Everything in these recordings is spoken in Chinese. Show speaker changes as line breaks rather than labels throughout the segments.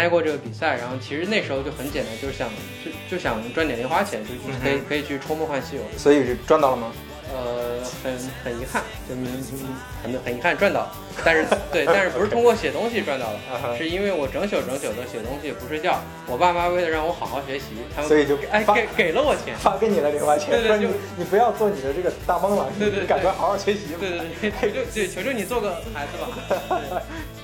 参加过这个比赛，然后其实那时候就很简单，就是想就就想赚点零花钱，就
嗯哼
可以可以去抽梦幻西游。
所以是赚到了吗？
呃，很很遗憾，就明很很遗憾赚到了，但是对，但是不是通过写东西赚到的，
啊哈
是因为我整宿整宿的写东西不睡觉，我爸妈为了让我好好学习，他们
所以就发
哎给给了我钱。
发给你了零花钱，
对对就
说你你不要做你的这个大梦了，
对对
赶快好好学习。
对对对，求求对求求你做个孩子吧。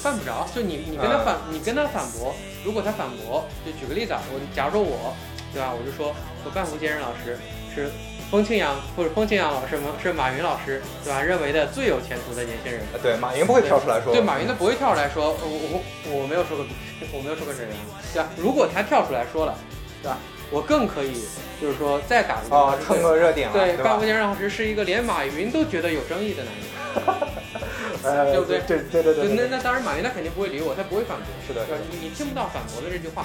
对犯不着，就你你跟他反，你跟他反驳，如果他反驳，就举个例子啊，我假如说我，对吧，我就说我半福先生老师是风清扬或者风清扬老师是马云老师，对吧？认为的最有前途的年轻人。
对，马云不会跳出来说。
对，马云他不会跳出来说，我我我没有说过，我没有说过这人，对吧？如果他跳出来说了，对吧？我更可以，就是说再打一个
啊，蹭个热点了，
对，
对吧
半福？先生老师是一个连马云都觉得有争议的男人。
呃，
对不对
对对对对
那，那当然，马云他肯定不会理我，他不会反驳。
是的？
你你听不到反驳的这句话。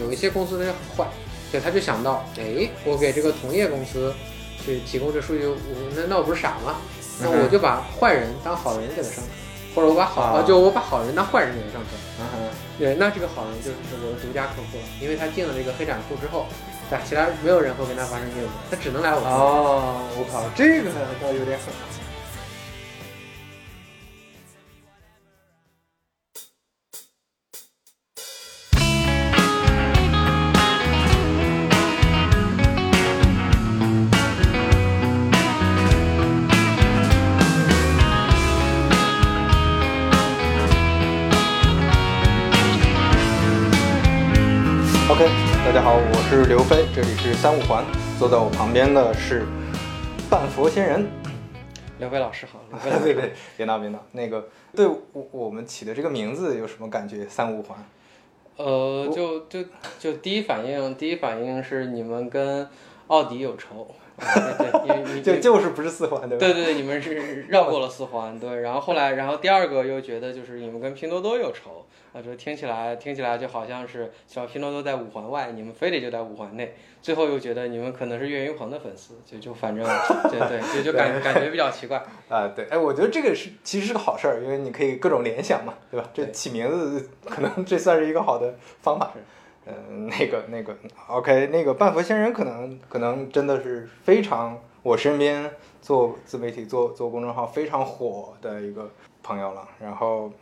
有一些公司他就很坏，对，他就想到，哎，我给这个同业公司去提供这数据，我那那我不是傻吗？那我就把坏人当好人给他上车，或者我把好就我把好人当坏人给他上车。
嗯哼
对，那这个好人就是我的独家客户了，因为他进了这个黑展库之后，对，其他没有人会跟他发生业务，他只能来我这。
哦，我靠，这个倒有点狠。大家好，我是刘飞，这里是三五环，坐在我旁边的是半佛仙人。
刘飞老师好，刘飞老师
对 对，别闹别闹。那个，对我我们起的这个名字有什么感觉？三五环。
呃，就就就第一反应，第一反应是你们跟奥迪有仇，啊对对，
就就是不是四环对吧？
对对对，你们是 绕过了四环，对，然后后来，然后第二个又觉得就是你们跟拼多多有仇，啊，就听起来听起来就好像是小拼多多在五环外，你们非得就在五环内，最后又觉得你们可能是岳云鹏的粉丝，就就反正 对对，就就感感觉比较奇怪，
啊，对，哎，我觉得这个是其实是个好事儿，因为你可以各种联想嘛，对吧？这起名字可能这算是一个好的方法
是。
嗯、那个那个，OK，那个半佛仙人可能可能真的是非常我身边做自媒体做做公众号非常火的一个朋友了。然后，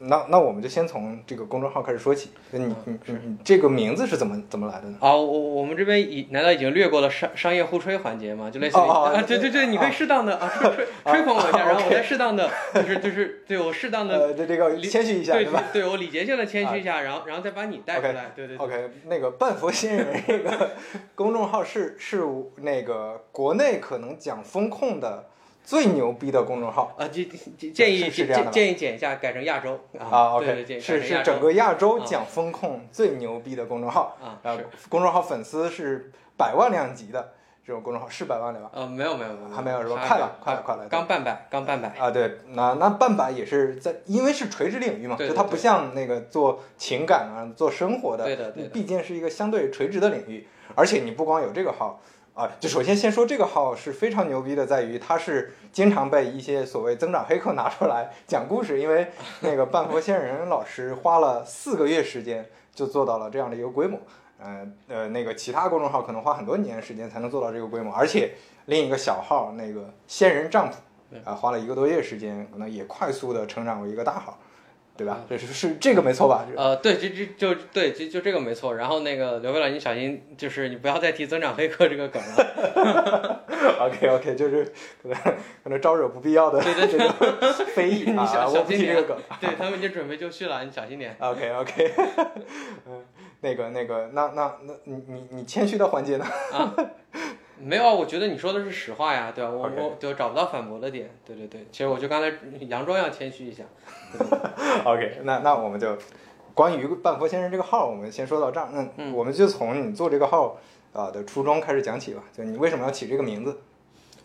那那我们就先从这个公众号开始说起。你你
嗯
你你这个名字是怎么怎么来的呢？
啊，我我们这边已难道已经略过了商商业互吹环节吗？就类似于、啊，对对对，你可以适当的啊吹吹吹捧我一下，然后我再适当的就是就是对我适当的
呃，这这个谦虚一下，
对
对吧？
对我礼节性的谦虚一下，然后然后再把你带出来，对对对。
OK，那个半佛仙人这个公众号是是那个国内可能讲风控的最牛逼的公众号
啊，建建建议建
是是这样的
建议剪一下，改成亚洲
啊。OK，是是整个亚洲
啊
讲风控最牛逼的公众号，
啊
公众号粉丝是百万量级的这种公众号，是百万对吧？
呃没有没有没有
还没有是吧快了快了快了
刚半百刚半百，
啊，对，那那半百也是在，因为是垂直领域嘛，就它不像那个做情感啊、做生活的
对的
毕竟是一个相对垂直的领域。而且你不光有这个号啊，就首先先说这个号是非常牛逼的，在于它是经常被一些所谓增长黑客拿出来讲故事，因为那个半佛仙人老师花了四个月时间就做到了这样的一个规模。呃呃，那个其他公众号可能花很多年时间才能做到这个规模，而且另一个小号那个仙人丈夫
对
啊，花了一个多月时间，可能也快速的成长为一个大号，对吧？这是是这个没错吧？
呃对，这这就对，就就这个没错。然后那个刘飞老师，你小心，就是你不要再提增长黑客这个梗了。
OK OK，就是可能可能招惹不必要的这个非议
你
啊，
小
我不提这个梗。
对他们已经准备就绪了，你小心点。
OK OK，嗯，那个那个，那那那你你你谦虚的环节呢？
没有啊，我觉得你说的是实话呀，对吧？我我就找不到反驳的点，对对对。其实我就刚才佯装要谦虚一下，
OK，那那我们就关于半佛先生这个号，我们先说到这儿。那
嗯
我们就从你做这个号啊、的初衷开始讲起吧。就你为什么要起这个名字？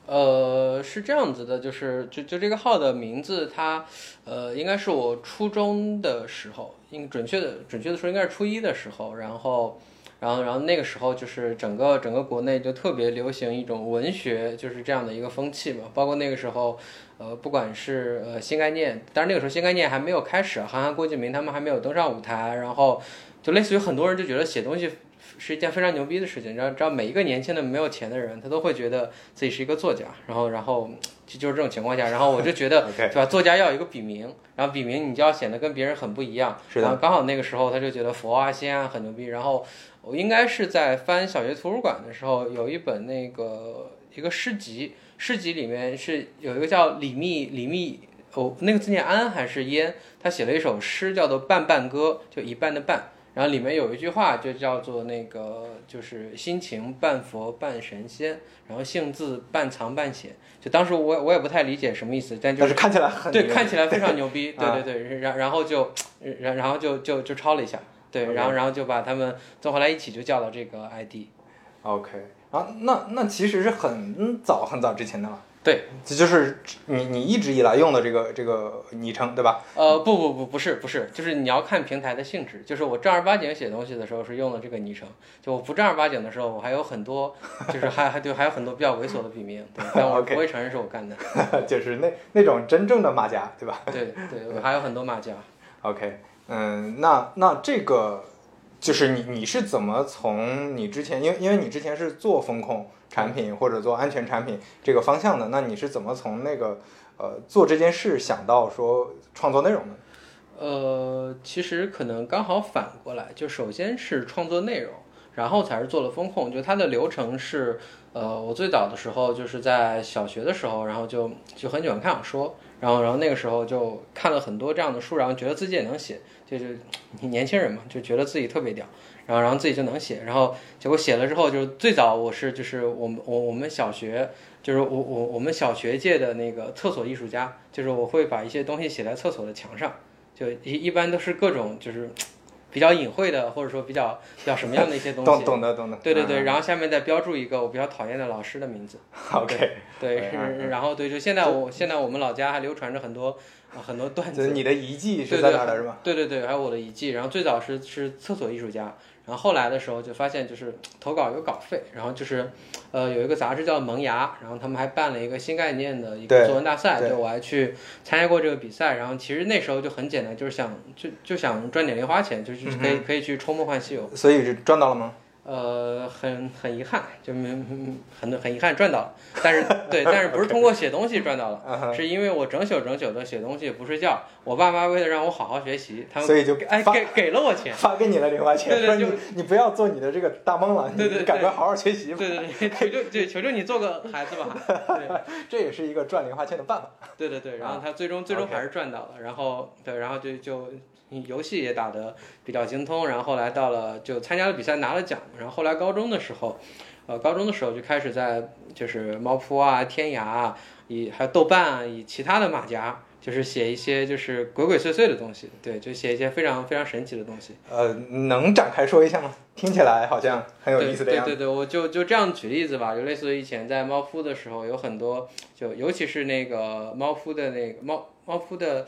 呃，是这样子的，就是就就这个号的名字，它呃应该是我初中的时候，应准确的准确的说应该是初一的时候，然后然后然后那个时候就是整个整个国内就特别流行一种文学，就是这样的一个风气嘛。包括那个时候，呃，不管是呃新概念，当然那个时候新概念还没有开始，韩寒、郭敬明他们还没有登上舞台，然后就类似于很多人就觉得写东西。是一件非常牛逼的事情，然后，只要每一个年轻的没有钱的人，他都会觉得自己是一个作家，然后，然后就就是这种情况下，然后我就觉得，对吧？作家要有一个笔名，然后笔名你就要显得跟别人很不一样。
是
的。刚好那个时候他就觉得佛啊、仙啊很牛逼，然后我应该是在翻小学图书馆的时候，有一本那个一个诗集，诗集里面是有一个叫李密李密，哦，那个字念安还是烟？他写了一首诗叫做《半半歌》，就一半的半。然后里面有一句话，就叫做那个，就是心情半佛半神仙，然后性字半藏半显。就当时我我也不太理解什么意思，但
就是看起来很
对，看起来非常牛 逼，对对对，然然后就然然后就就就抄了一下，对，然后然后就把他们综合来一起就叫了这个 ID。
OK，啊，那那其实是很早很早之前的了。
对，
这就是你你一直以来用的这个这个昵称，对吧？
呃，不不不，不是不是，就是你要看平台的性质。就是我正儿八经写东西的时候是用的这个昵称，就我不正儿八经的时候，我还有很多，就是还还 对还有很多比较猥琐的笔名，对，但我不会承认是我干的。
就是那那种真正的马甲，对吧？
对对，还有很多马甲。
OK，嗯，那那这个就是你你是怎么从你之前，因为因为你之前是做风控。产品或者做安全产品这个方向的，那你是怎么从那个呃做这件事想到说创作内容的？
呃，其实可能刚好反过来，就首先是创作内容，然后才是做了风控。就它的流程是，呃，我最早的时候就是在小学的时候，然后就就很喜欢看小说，然后然后那个时候就看了很多这样的书，然后觉得自己也能写，就是 年轻人嘛，就觉得自己特别屌。然后，然后自己就能写，然后结果写了之后，就是最早我是就是我们我我们小学就是我我我们小学界的那个厕所艺术家，就是我会把一些东西写在厕所的墙上，就一一般都是各种就是比较隐晦的，或者说比较比较什么样的一些东西。
懂懂得懂的。
对对对，然后下面再标注一个我比较讨厌的老师的名字。
OK。
对，是然后对，就现在我现在我们老家还流传着很多很多段子。
你的遗迹是在哪的是吧？
对对对，还有我的遗迹，然后最早是是厕所艺术家。然后后来的时候就发现，就是投稿有稿费，然后就是，呃，有一个杂志叫《萌芽》，然后他们还办了一个新概念的一个作文大赛，对我还去参加过这个比赛。然后其实那时候就很简单，就是想就就想赚点零花钱，就是可以可以去抽梦幻西游。
所以赚到了吗？
呃，很很遗憾，就没很很遗憾赚到了，但是 对，但是不是通过写东西赚到了，是因为我整宿整宿的写东西不睡觉，我爸妈为了让我好好学习，他们
所以就
哎给给了我钱，
发给你了零花钱，
对对，
就你不要做你的这个大梦了，
对对，
赶快好好学习，
对对对，求求对求求你做个孩子吧，对，
这也是一个赚零花钱的办法，
对对对，然后他最终最终还是赚到了，然后对，然后就就。游戏也打得比较精通，然后后来到了就参加了比赛拿了奖，然后后来高中的时候，呃，高中的时候就开始在就是猫扑啊、天涯啊，以还有豆瓣啊，以其他的马甲，就是写一些就是鬼鬼祟祟的东西，对，就写一些非常非常神奇的东西。
呃，能展开说一下吗？听起来好像很有意思的
样子。对对对，我就就这样举例子吧，就类似于以前在猫扑的时候，有很多就尤其是那个猫扑的那个猫猫扑的。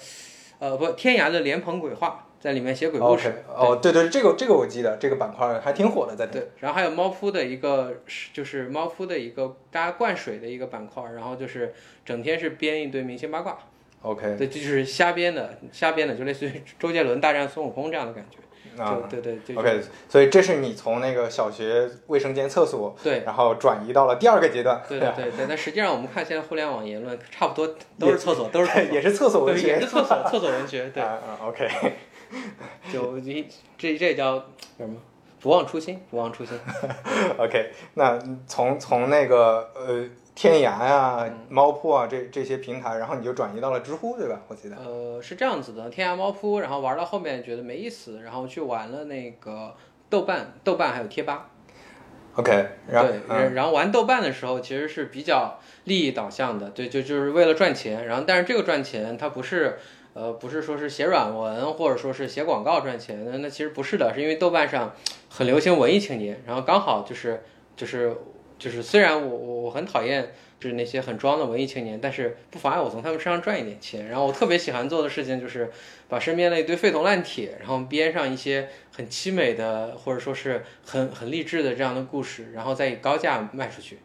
呃，不，天涯的莲蓬鬼话在里面写鬼故事。
哦，对对，这个这个我记得，这个板块还挺火的，在
对。然后还有猫扑的一个，就是猫扑的一个大家灌水的一个板块，然后就是整天是编一堆明星八卦。
OK。
对，这就是瞎编的，瞎编的，就类似于周杰伦大战孙悟空这样的感觉。
啊，
对对对
，OK，所以这是你从那个小学卫生间厕所，
对，
然后转移到了第二个阶段，
对对对对。但实际上我们看现在互联网言论，差不多都是厕所，都是
也是厕所文学，
也是厕所厕所文学，对，
啊 o k
就你这这叫什么？不忘初心，不忘初心。
OK，那从从那个呃。天涯呀、猫扑啊，这这些平台，然后你就转移到了知乎，对吧？我记得。
呃，是这样子的，天涯、猫扑，然后玩到后面觉得没意思，然后去玩了那个豆瓣、豆瓣还有贴吧。
OK，然后
对，然后玩豆瓣的时候其实是比较利益导向的，对，就就是为了赚钱。然后，但是这个赚钱它不是，呃，不是说是写软文或者说是写广告赚钱，那那其实不是的，是因为豆瓣上很流行文艺青年，然后刚好就是就是。就是虽然我我我很讨厌就是那些很装的文艺青年，但是不妨碍我从他们身上赚一点钱。然后我特别喜欢做的事情就是把身边的一堆废铜烂铁，然后编上一些很凄美的或者说是很很励志的这样的故事，然后再以高价卖出去。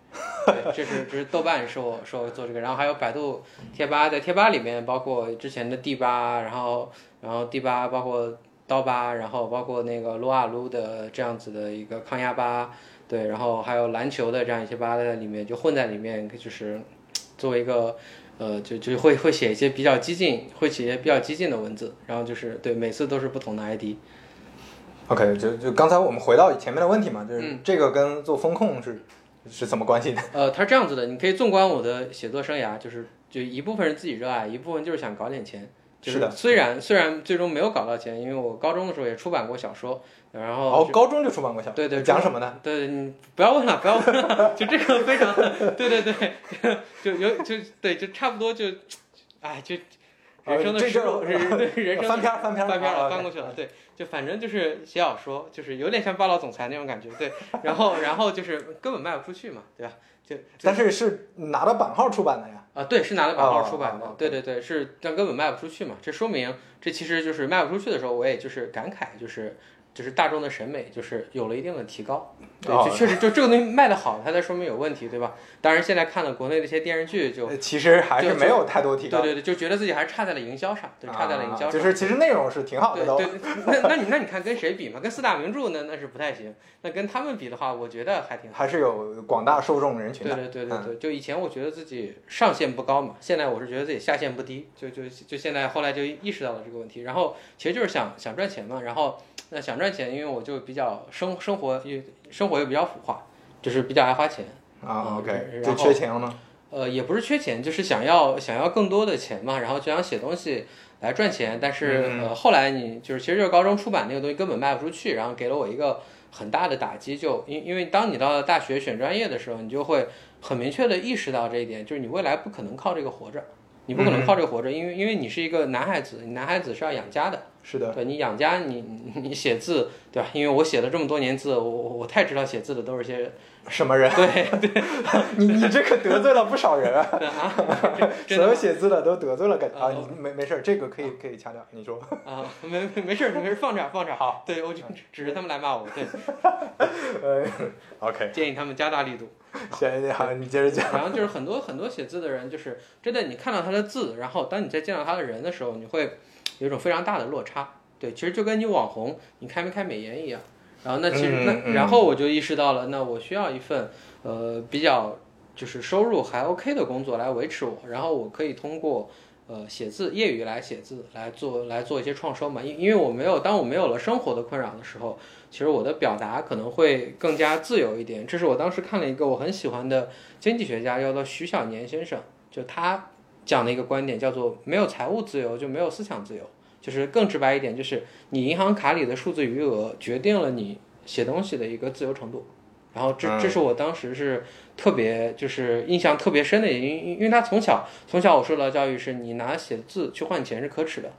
对，这是这是豆瓣是我是我做这个，然后还有百度贴吧，在贴吧里面包括之前的第八，然后然后第八包括刀吧，然后包括那个撸啊撸的这样子的一个抗压吧。对，然后还有篮球的这样一些吧在里面，就混在里面，就是作为一个，呃，就就会会写一些比较激进，会写一些比较激进的文字，然后就是对，每次都是不同的 ID。
OK，就就刚才我们回到前面的问题嘛，就是
嗯
这个跟做风控是是怎么关系的？
呃，它是这样子的，你可以纵观我的写作生涯，就是就一部分是自己热爱，一部分就是想搞点钱。就是
的
虽然虽然最终没有搞到钱，因为我高中的时候也出版过小说，然后
哦，高中就出版过小说，
对对
讲什么呢？
对，你不要问了，不要问了，就这个非常，对对对，就有就对，就差不多就，哎，就人生的失落，人对 人生的
翻篇翻篇
翻篇了，
啊
翻过去了，对，就反正就是写小说，就是有点像霸道总裁那种感觉，对，然后然后就是根本卖不出去嘛，对吧？就
但是是拿到版号出版的呀。
啊，对，是拿了版号出版的，对对对，是但根本卖不出去嘛，这说明这其实就是卖不出去的时候，我也就是感慨，就是就是大众的审美就是有了一定的提高，对，
哦
就确实就这个东西卖得好，它才说明有问题，对吧？当然现在看了国内的一些电视剧就，
呃其实还是
就
没有太多提高，
对对对，就觉得自己还是差在了营销上，对，差在了营销上，
啊就是其实内容是挺好的都。
对对，那那你那你看跟谁比嘛？跟四大名著那那是不太行，那跟他们比的话，我觉得还挺好。
还是有广大受众人群
对
的。对
对对对对，就以前我觉得自己上限不高嘛，现在我是觉得自己下限不低，就就就现在后来就意识到了这个问题，然后其实就是想想赚钱嘛，然后那想赚钱，因为我就比较生生活又生活又比较腐化，就是比较爱花钱，
啊
嗯
，OK，
然
就
后
缺钱了吗？
呃，也不是缺钱，就是想要想要更多的钱嘛，然后就想写东西来赚钱。但是、
嗯
呃，后来你就是其实就是高中出版那个东西根本卖不出去，然后给了我一个很大的打击。就因因为当你到了大学选专业的时候，你就会很明确的意识到这一点，就是你未来不可能靠这个活着，你不可能靠这个活着，因为因为你是一个男孩子，你男孩子是要养家的。
是的，
对你养家，你你你写字，对吧？因为我写了这么多年字，我我我太知道写字的都是些
什么人？
对对
你你这可得罪了不少人啊！所有写字的都得罪了感啊！
啊
你没没事儿，这个可以可以掐掉。你说，
啊，没没没事儿，没事儿，放这儿放这儿。
好，
对我就指着他们来骂我，对，
呃，OK，
建议他们加大力度。
行，你好，你接着讲。
然后就是很多很多写字的人，就是真的，你看到他的字，然后当你再见到他的人的时候，你会有一种非常大的落差。对，其实就跟你网红，你开没开美颜一样。然后那其实
嗯
那
嗯
然后我就意识到了，那我需要一份呃比较就是收入还 OK 的工作来维持我，然后我可以通过呃写字业余来写字来做来做一些创收嘛。因因为我没有当我没有了生活的困扰的时候，其实我的表达可能会更加自由一点。这是我当时看了一个我很喜欢的经济学家，叫做徐小年先生，就他讲的一个观点叫做没有财务自由就没有思想自由。就是更直白一点，就是你银行卡里的数字余额决定了你写东西的一个自由程度。然后这
嗯
这是我当时是特别就是印象特别深的，因因因为他从小从小我受到教育是你拿写字去换钱是可耻的，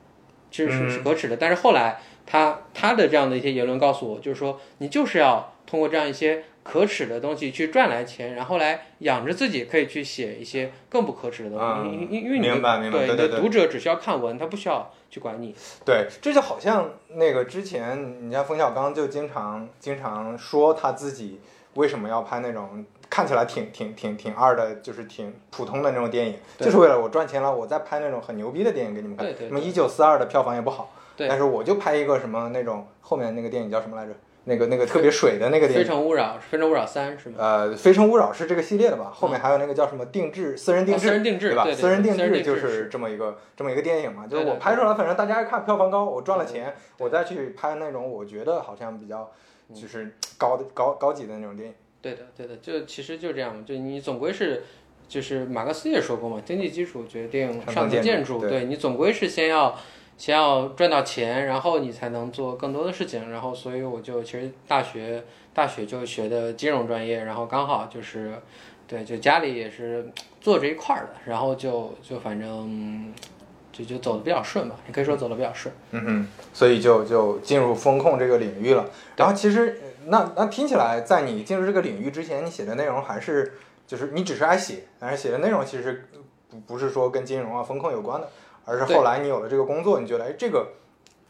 其实是是可耻的。但是后来他他的这样的一些言论告诉我，就是说你就是要通过这样一些可耻的东西去赚来钱，然后来养着自己，可以去写一些更不可耻的东西。
嗯
因因因为你
明白明白
对
对对对
你的读者只需要看文，他不需要去管你。
对，这就好像那个之前，你像冯小刚就经常经常说他自己为什么要拍那种看起来挺挺挺挺二的，就是挺普通的那种电影，就是为了我赚钱了，我再拍那种很牛逼的电影给你们看。
对对
什么一九四二的票房也不好，
对
但是我就拍一个什么那种后面那个电影叫什么来着？那个那个特别水的那个电影非。
诚勿扰，非诚勿扰三是吗？
呃，《非诚勿扰》是这个系列的吧？后面还有那个叫什么定制私人定制，
哦私人定制
吧？
对对
私人定
制
就是是这么一个这么一个电影嘛，就是我拍出来，反正大家一看票房高，我赚了钱，我再去拍那种我觉得好像比较就是高的高高级的那种电影。
对的，对的，就其实就这样嘛，就你总归是，就是马克思也说过嘛，经济基础决定
上层建
建筑，
对
你总归是先要先要赚到钱，然后你才能做更多的事情，然后所以我就其实大学大学就学的金融专业，然后刚好就是，对，就家里也是做这一块儿的，然后就就反正就就走的比较顺吧，也可以说走的比较顺。
嗯哼，所以就就进入风控这个领域了。然后其实那那听起来，在你进入这个领域之前，你写的内容还是就是你只是爱写，但是写的内容其实不不是说跟金融啊风控有关的，而是后来你有了这个工作，你觉得哎这个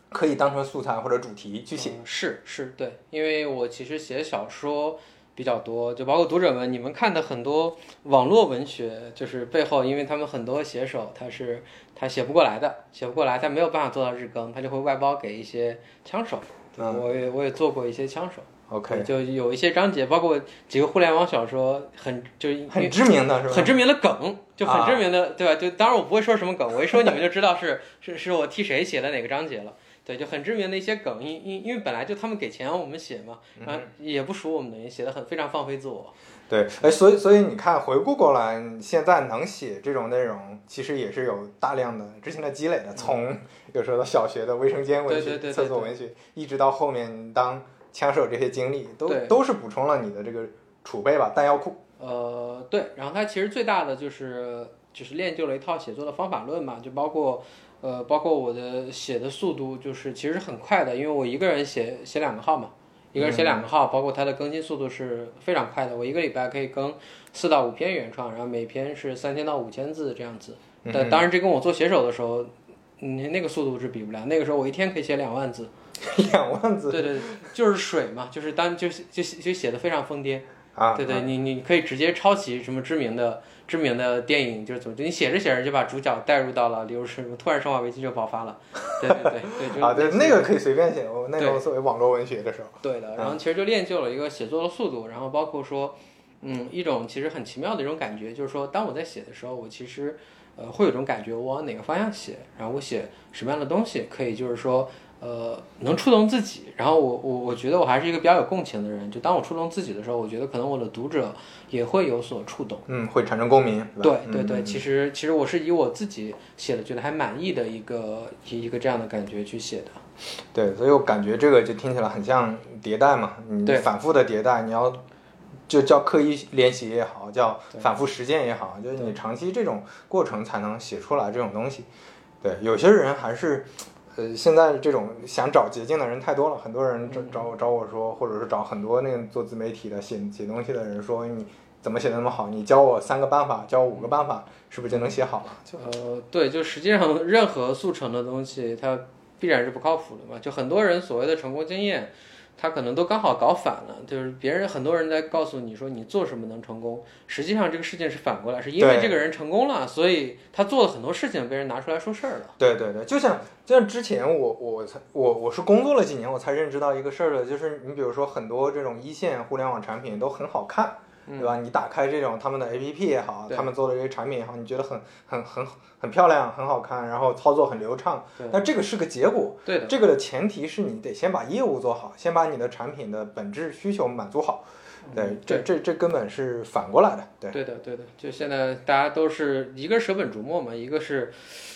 可以当成素材或者主题去写。
嗯是是，对，因为我其实写小说比较多，就包括读者们你们看的很多网络文学，就是背后，因为他们很多写手他是他写不过来的，写不过来，他没有办法做到日更，他就会外包给一些枪手。对
嗯
我也我也做过一些枪手
OK，
就有一些章节，包括几个互联网小说，很就是
很知名的是吧？
很知名的梗，就很知
啊
名的，对吧？就当然我不会说什么梗，我一说你们就知道是是是我替谁写的哪个章节了。对，就很知名的一些梗，因因因为本来就他们给钱让我们写嘛，
嗯
然后也不属我们的，也写的很非常放飞自我。
对，哎，所以所以你看，回顾过来，你现在能写这种内容，其实也是有大量的之前的积累的。从有时候小学的卫生间文学、厕所文学，一直到后面当枪手这些经历，都都是补充了你的这个储备吧，弹药库。
呃，对，然后它其实最大的就是就是练就了一套写作的方法论嘛，就包括呃包括我的写的速度，就是其实很快的，因为我一个人写写两个号嘛，一个人写两个号，包括它的更新速度是非常快的，我一个礼拜可以更四到五篇原创，然后每篇是三千到五千字这样子。但当然，这跟我做写手的时候，你，那个速度是比不了。那个时候我一天可以写两万字，
两万字
对对，对就是水嘛，就是当就是就就写的非常疯癫。
啊，
对对，你你可以直接抄袭什么知名的知名的电影，就是怎么，你写着写着就把主角带入到了，例如是突然生化危机就爆发了，对对对对，就
啊，对那个可以随便写，我那
对。
种作为网络文学的时候，
对的，然后其实就练就了一个写作的速度，然后包括说，嗯，一种其实很奇妙的一种感觉，就是说，当我在写的时候，我其实呃会有一种感觉，我往哪个方向写，然后我写什么样的东西，可以就是说。呃，能触动自己，然后我我我觉得我还是一个比较有共情的人，就当我触动自己的时候，我觉得可能我的读者也会有所触动。
嗯，会产生共鸣，
对对对，
嗯
其实其实我是以我自己写的觉得还满意的一个一一个这样的感觉去写的。
对，所以我感觉这个就听起来很像迭代嘛，你
对
反复的迭代，你要就叫刻意练习也好，叫反复实践也好，就是你长期这种过程才能写出来这种东西。对，有些人还是。呃，现在这种想找捷径的人太多了，很多人找找我找我说，或者是找很多那个做自媒体的写写东西的人说，你怎么写的那么好？你教我三个办法，教我五个办法，是不是就能写好了？就
呃，对，就实际上任何速成的东西，它必然是不靠谱的嘛。就很多人所谓的成功经验，他可能都刚好搞反了。就是别人很多人在告诉你说你做什么能成功，实际上这个事情是反过来，是因为这个人成功了，所以他做了很多事情被人拿出来说事儿了。
对对对，就像就像之前我我才我我是工作了几年，我才认知到一个事儿的，就是你比如说很多这种一线互联网产品都很好看，对吧？你打开这种他们的 APP 也好，他们做的这些产品也好，你觉得很很很很漂亮，很好看，然后操作很流畅
对，
但这个是个结果。
对的，
这个的前提是你得先把业务做好，先把你的产品的本质需求满足好。对，这这这根本是反过来的。对，
对的，对的，就现在大家都是一个是舍本逐末嘛，一个是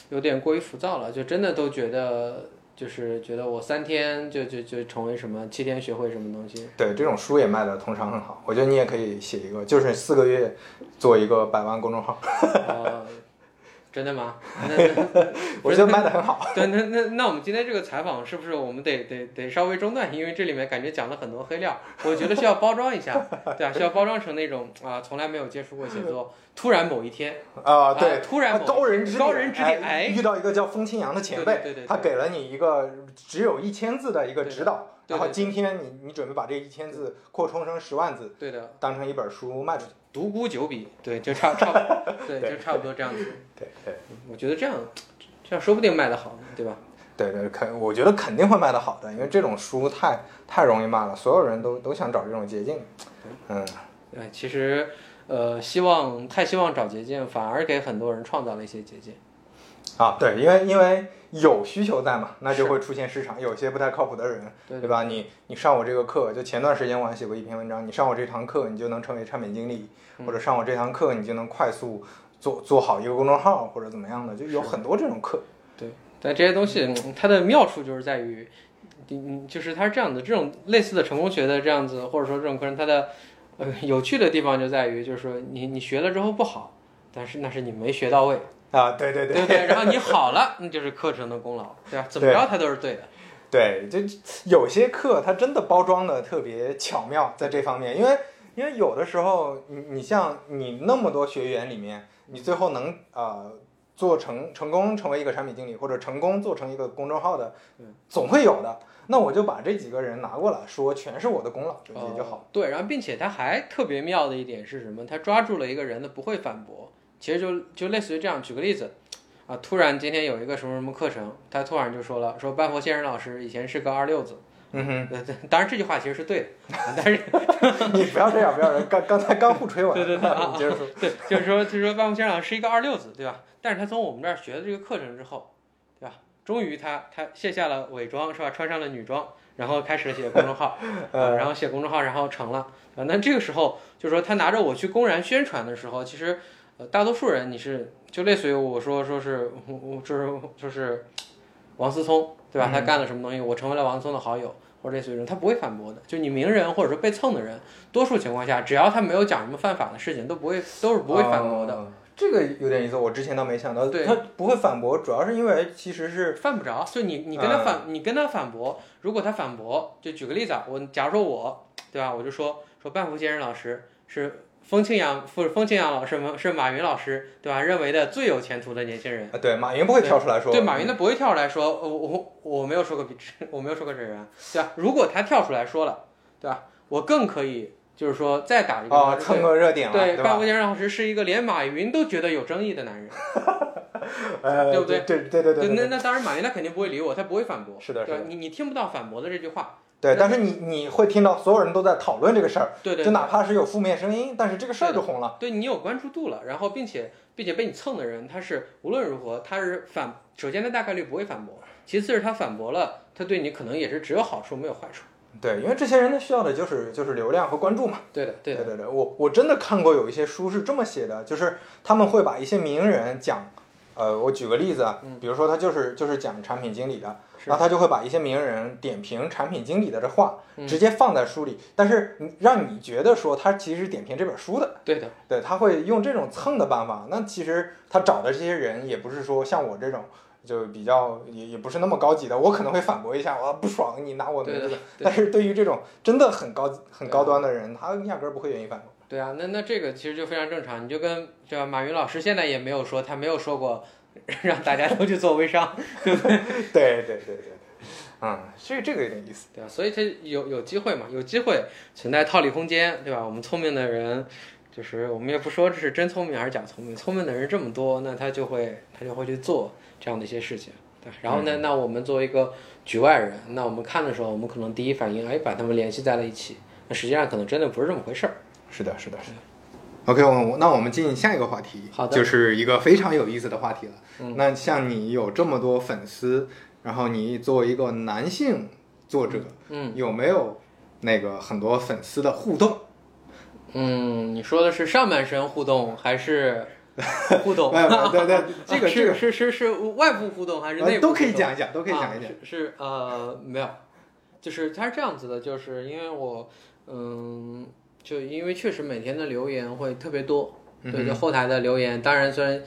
有点过于浮躁了，就真的都觉得就是觉得我三天就就就成为什么，七天学会什么东西。
对，这种书也卖的通常很好。我觉得你也可以写一个，就是四个月做一个百万公众号，
呃，真的吗？
我觉得卖的很好。
对，那那那我们今天这个采访是不是我们得得得稍微中断？因为这里面感觉讲了很多黑料，我觉得需要包装一下，对啊，需要包装成那种啊、从来没有接触过写作，突然某一天
啊、对，
啊突然某
高人指点
高人指点
哎
哎
遇到一个叫风清扬的前辈，
对对对对对
他给了你一个只有一千字的一个指导，然后今天你你准备把这一千字扩充成十万字，
对的，
当成一本书卖出去。
独孤九笔，对，就差差不多，对，就差不多这样子。
对对
我觉得这样这样说不定卖得好，对吧？
对对，肯我觉得肯定会卖得好的，因为这种书太太容易卖了，所有人都都想找这种捷径。嗯，
对，其实呃，希望太希望找捷径，反而给很多人创造了一些捷径。
啊，对，因为因为有需求在嘛，那就会出现市场。有些不太靠谱的人，
对
对吧？你你上我这个课，就前段时间我还写过一篇文章，你上我这堂课，你就能成为产品经理，
嗯
或者上我这堂课，你就能快速做做好一个公众号，或者怎么样的，就有很多这种课。
对但这些东西嗯它的妙处就是在于，嗯，就是它是这样的，这种类似的成功学的这样子，或者说这种课程，它的呃有趣的地方就在于，就是说你你学了之后不好，但是那是你没学到位，
啊，对对
对不对？然后你好了，那就是课程的功劳，对吧？怎么着它都是对的。
对，就有些课它真的包装的特别巧妙，在这方面，因为因为有的时候你你像你那么多学员里面，你最后能呃做成成功成为一个产品经理，或者成功做成一个公众号的，总会有的。那我就把这几个人拿过来说，全是我的功劳，就好。
呃对，然后并且他还特别妙的一点是什么？他抓住了一个人的不会反驳，其实就就类似于这样。举个例子，啊，突然今天有一个什么什么课程，他突然就说了，说半佛先生老师以前是个二六子。
嗯哼，
呃，对当然这句话其实是对的，但是
你不要这样，不要这样，刚刚才刚互吹完，
对对对
接着说。
对，就是说就是说半佛先生老师是一个二六子，对吧？但是他从我们这儿学的这个课程之后，对吧？终于他他卸下了伪装，是吧？穿上了女装，然后开始写公众号，呃，然后写公众号，然后成了。啊，那这个时候就是说他拿着我去公然宣传的时候，其实呃大多数人你是就类似于我说说是我我就是就是王思聪，对吧？他干了什么东西，我成为了王思聪的好友。或者类似于这种，他不会反驳的。就你名人或者说被蹭的人，多数情况下，只要他没有讲什么犯法的事情，都不会都是不会反驳的。
哦这个有点意思，我之前倒没想到。
对
他不会反驳，主要是因为其实是
犯不着，就你你跟他反，你跟他反驳，如果他反驳，就举个例子啊，我假如说我，对吧，我就说说半福先生老师是风清扬，不是风清扬老师是马云老师，对吧？认为的最有前途的年轻人。
啊，对，马云不会跳出来说。
对，马云他不会跳出来说，我我我没有说过比，我没有说过这人，对吧？如果他跳出来说了，对吧？我更可以就是说再打一个
哦，蹭个热点了，
对，
对吧？
半福先生老师是一个连马云都觉得有争议的男人。
呃，
对不对
对对对对
那
对
那当然，马云他肯定不会理我，他不会反驳。
是的，是的。
对吧你你听不到反驳的这句话。
对，但是你你会听到所有人都在讨论这个事儿，
对对，
就哪怕是有负面声音，但是这个事儿就红了。
对你有关注度了，然后并且并且被你蹭的人，他是无论如何他是反，首先他大概率不会反驳，其次是他反驳了，他对你可能也是只有好处没有坏处。
对，因为这些人他需要的就是就是流量和关注嘛。
对的，对的，
对对对，我我真的看过有一些书是这么写的，就是他们会把一些名人讲，呃，我举个例子啊，比如说他就是就是讲产品经理的，
是
然后他就会把一些名人点评产品经理的这话
嗯
直接放在书里，但是让你觉得说他其实是点评这本书的，
对的，
对，他会用这种蹭的办法。那其实他找的这些人也不是说像我这种。就比较也也不是那么高级的，我可能会反驳一下，我不爽你拿我名字但是对于这种真的很高很高端的人，他压根儿不会愿意反驳。
对啊，那那这个其实就非常正常，你就跟对吧？马云老师现在也没有说，他没有说过 让大家都去做微商，
对对 对对对，嗯，这这个有点意思。
对啊，所以他有有机会嘛，有机会存在套利空间，对吧？我们聪明的人，就是我们也不说这是真聪明还是假聪明，聪明的人这么多，那他就会他就会去做这样的一些事情，对。然后呢，那我们作为一个局外人，那我们看的时候，我们可能第一反应，哎，把他们联系在了一起，那实际上可能真的不是这么回事儿。
是的，是的，是的。OK，我那我们进下一个话题，
好的
就是一个非常有意思的话题了。
嗯
那像你有这么多粉丝，然后你作为一个男性作者，
嗯
有没有那个很多粉丝的互动？
嗯，你说的是上半身互动还是 互动？
哎对对，这个这
是
个
是是是外部互动还是内部？
呃都可以。讲一讲，都可以讲一讲
啊。是是呃没有，就是它是这样子的，就是因为我嗯，就因为确实每天的留言会特别多，就后台的留言，当然虽然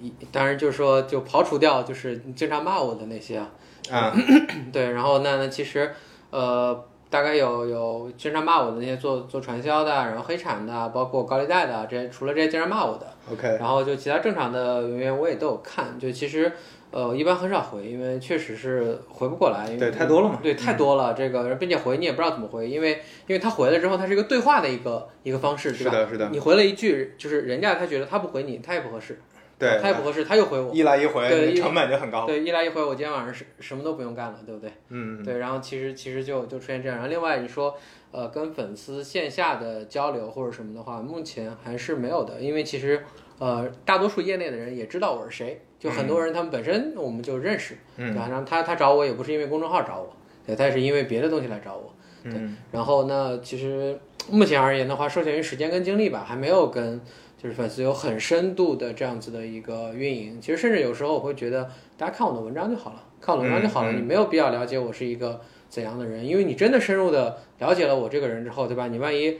一当然就是说就刨除掉就是经常骂我的那些啊，
啊，
对，然后那那其实呃。大概有有经常骂我的那些做做传销的，然后黑产的，包括高利贷的，这些除了这些经常骂我的
，OK，
然后就其他正常的留言我也都有看，就其实呃一般很少回，因为确实是回不过来，因为
对太多了嘛
对，太多了，这个并且回你也不知道怎么回，因为因为他回了之后，他是一个对话的一个一个方式，对吧？
是的，是的，
你回了一句，就是人家他觉得他不回你，他也不合适，
对，
他也不合适，他又回我，
一来一回，
对一
成本就很高。
对，一来一回，我今天晚上是什么都不用干了，对不对？
嗯，
对，然后其实其实就就出现这样。然后另外你说，呃，跟粉丝线下的交流或者什么的话，目前还是没有的，因为其实呃，大多数业内的人也知道我是谁，就很多人他们本身我们就认识，对吧？然后他他找我也不是因为公众号找我，对，他也是因为别的东西来找我。对，然后呢，其实目前而言的话，受限于时间跟精力吧，还没有跟就是粉丝有很深度的这样子的一个运营。其实甚至有时候我会觉得，大家看我的文章就好了，看我的文章就好了，你没有必要了解我是一个怎样的人，因为你真的深入的了解了我这个人之后，对吧？你万一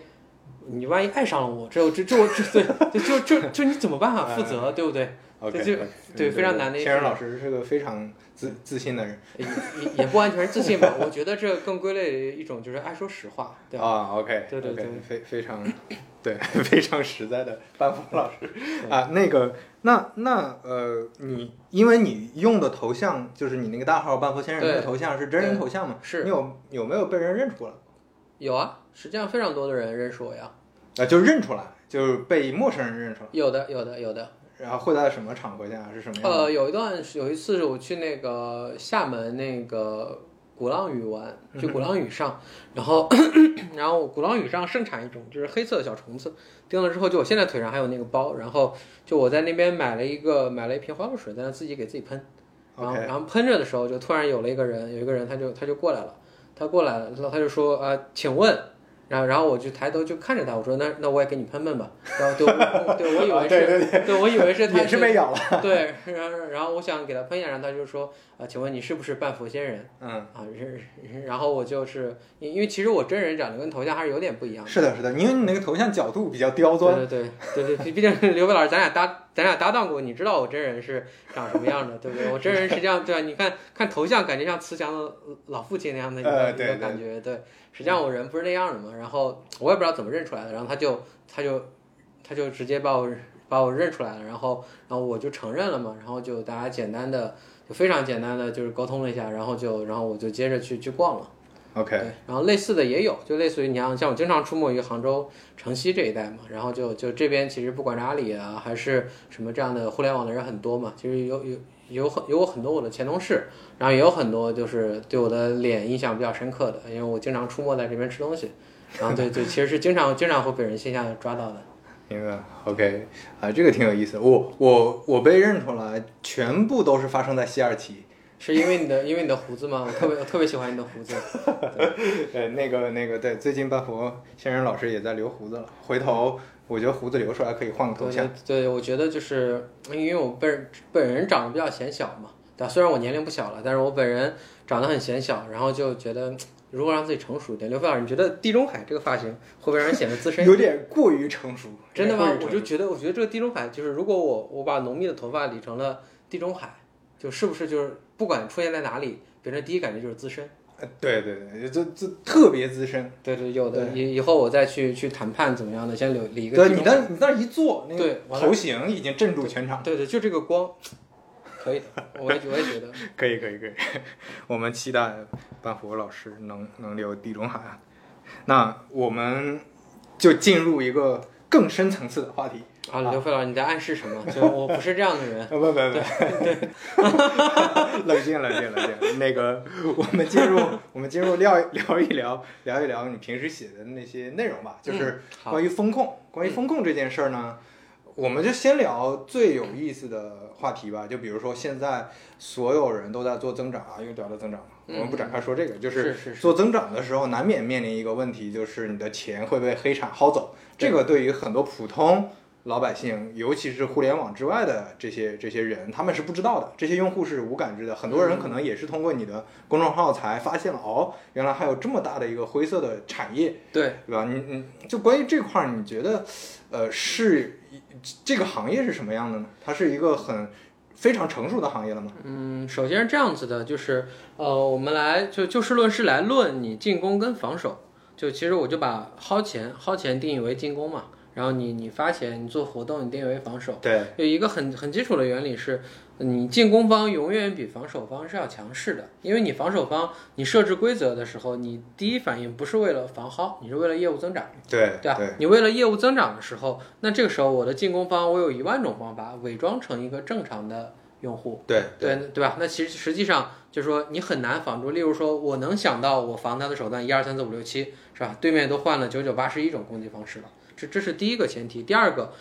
你万一爱上了我，这这这我这对，就就就就你怎么办法负责，对不对
？OK，
就对非常难的一
千人
事。
老师是个非常自自信的人。
也也也不完全是自信吧，我觉得这更归类于一种就是爱说实话，对吧？
啊，OK，
对对对。
非非常对非常实在的班福老师啊，那个那那呃，你因为你用的头像就是你那个大号半佛先生那个头像是真人头像嘛，
是。
你有有没有被人认出来？
有啊，实际上非常多的人认识我呀，
啊，就认出来，就是被陌生人认出来，
有的有的有的。
然后会在什么场合下是什么样？
呃，有一段有一次是我去那个厦门那个鼓浪屿玩，去鼓浪屿上，然后 然后鼓浪屿上盛产一种就是黑色的小虫子，叮了之后就我现在腿上还有那个包，然后就我在那边买了一个买了一瓶花露水，在那自己给自己喷，然后然后喷着的时候就突然有了一个人，有一个人他就他就过来了，他过来了，然后他就说啊、呃请问。然后，然后我就抬头就看着他，我说那那我也给你喷喷吧。然后对我 对我以为是，
对对
对我以为是 他
也是被咬了，
对，然后然后我想给他喷一下，然后他就说啊，请问你是不是半佛仙人
嗯，
啊？是，然后我就是因因为其实我真人长得跟头像还是有点不一样的。
是的，是的，因为你那个头像角度比较刁钻，
对对对对对，毕竟刘伟老师，咱俩搭咱俩搭档过，你知道我真人是长什么样的，对不对？我真人实际上对吧？你看看头像，感觉像慈祥的老父亲那样的一个、一个感觉，对。实际上我人不是那样的嘛，然后我也不知道怎么认出来的，然后他就他就他就直接把我把我认出来了，然后然后我就承认了嘛，然后就大家简单的就非常简单的就是沟通了一下，然后就然后我就接着去去逛了。
OK，
对，然后类似的也有，就类似于你像像我经常出没于杭州城西这一带嘛，然后就就这边其实不管是阿里啊还是什么这样的互联网的人很多嘛，其实有有有很有很多我的前同事，然后也有很多就是对我的脸印象比较深刻的，因为我经常出没在这边吃东西，然后对对，其实是经常经常会被人线下抓到的。
明白，OK，啊，这个挺有意思。我我我被认出来，全部都是发生在西二旗。
是因为你的因为你的胡子吗？我特别我特别喜欢你的胡子。
呃，那个那个，对，最近半佛先生老师也在留胡子了。回头我觉得胡子留出来可以换个头像。
对对，我觉得就是因为我本本人长得比较显小嘛，对吧？虽然我年龄不小了，但是我本人长得很显小，然后就觉得如果让自己成熟一点，刘飞老师，你觉得地中海这个发型会不会让人显得资深？
有点过于成熟。
真的吗我就觉得，我觉得这个地中海就是，如果我我把浓密的头发理成了地中海，就是不是就是不管出现在哪里，别人第一感觉就是资深。
呃对对对，这这特别资深。
对对，有的以以后我再去去谈判怎么样的，先留理一个
对。你那你那一坐，那个
对
头型已经镇住全场。
对对，就这个光，可以的，我也我也觉得。
可以可以可以，我们期待班虎老师能能留地中海。那我们就进入一个更深层次的话题。
啊，刘飞老师，你在暗示什么？就我不是这样的人
啊。不不不，冷静冷静冷静。那个，我们进入我们进入聊聊一聊聊一聊你平时写的那些内容吧，就是关于风控。关于风控这件事儿呢，我们就先聊最有意思的话题吧。就比如说现在所有人都在做增长啊，又聊到增长了。我们不展开说这个，就是做增长的时候，难免面临一个问题，就是你的钱会被黑产薅走。这个对于很多普通老百姓，尤其是互联网之外的这些这些人，他们是不知道的，这些用户是无感知的。很多人可能也是通过你的公众号才发现了，哦，原来还有这么大的一个灰色的产业，
对，
对吧？你你就关于这块儿，你觉得，呃，是这个行业是什么样的呢？它是一个很非常成熟的行业了吗？
嗯，首先是这样子的，就是呃，我们来就就事论事来论你进攻跟防守。就其实我就把薅钱薅钱定义为进攻嘛，然后你你发钱，你做活动，你定义为防守。
对，
有一个很很基础的原理是，你进攻方永远比防守方是要强势的，因为你防守方你设置规则的时候，你第一反应不是为了防薅，你是为了业务增长。
对
对吧？你为了业务增长的时候，那这个时候我的进攻方，我有一万种方法伪装成一个正常的用户，
对
对对吧？那其实实际上就是说你很难防住。例如说，我能想到我防他的手段一二三四五六七，是吧？对面都换了九九八十一种攻击方式了，这这是第一个前提。第二个，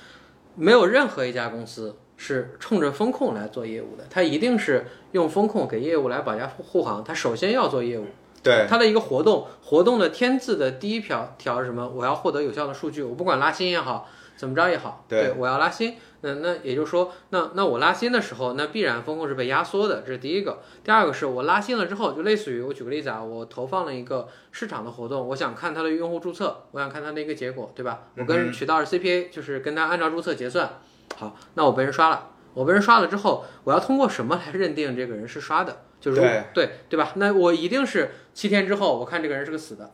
没有任何一家公司是冲着风控来做业务的，它一定是用风控给业务来保驾护护航。它首先要做业务。
对
它的一个活动，活动的天字的第一条条是什么？我要获得有效的数据，我不管拉新也好，怎么着也好，
对
我要拉新。那那也就是说，那那我拉新的时候，那必然风控是被压缩的，这是第一个。第二个是我拉新了之后，就类似于我举个例子啊，我投放了一个市场的活动，我想看它的用户注册，我想看它的一个结果，对吧？我跟渠道是 CPA，就是跟他按照注册结算。好，那我被人刷了。我被人刷了之后，我要通过什么来认定这个人是刷的？就是
对
对对吧？那我一定是七天之后，我看这个人是个死的，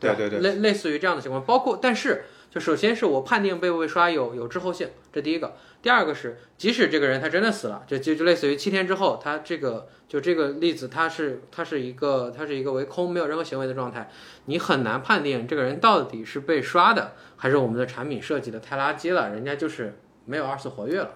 对对对
类类似于这样的情况，包括但是就首先是我判定被不被刷有有滞后性，这第一个。第二个是，即使这个人他真的死了，就就就类似于七天之后，他这个就这个例子，他是他是一个他是一个为空没有任何行为的状态，你很难判定这个人到底是被刷的，还是我们的产品设计的太垃圾了，人家就是没有二次活跃了。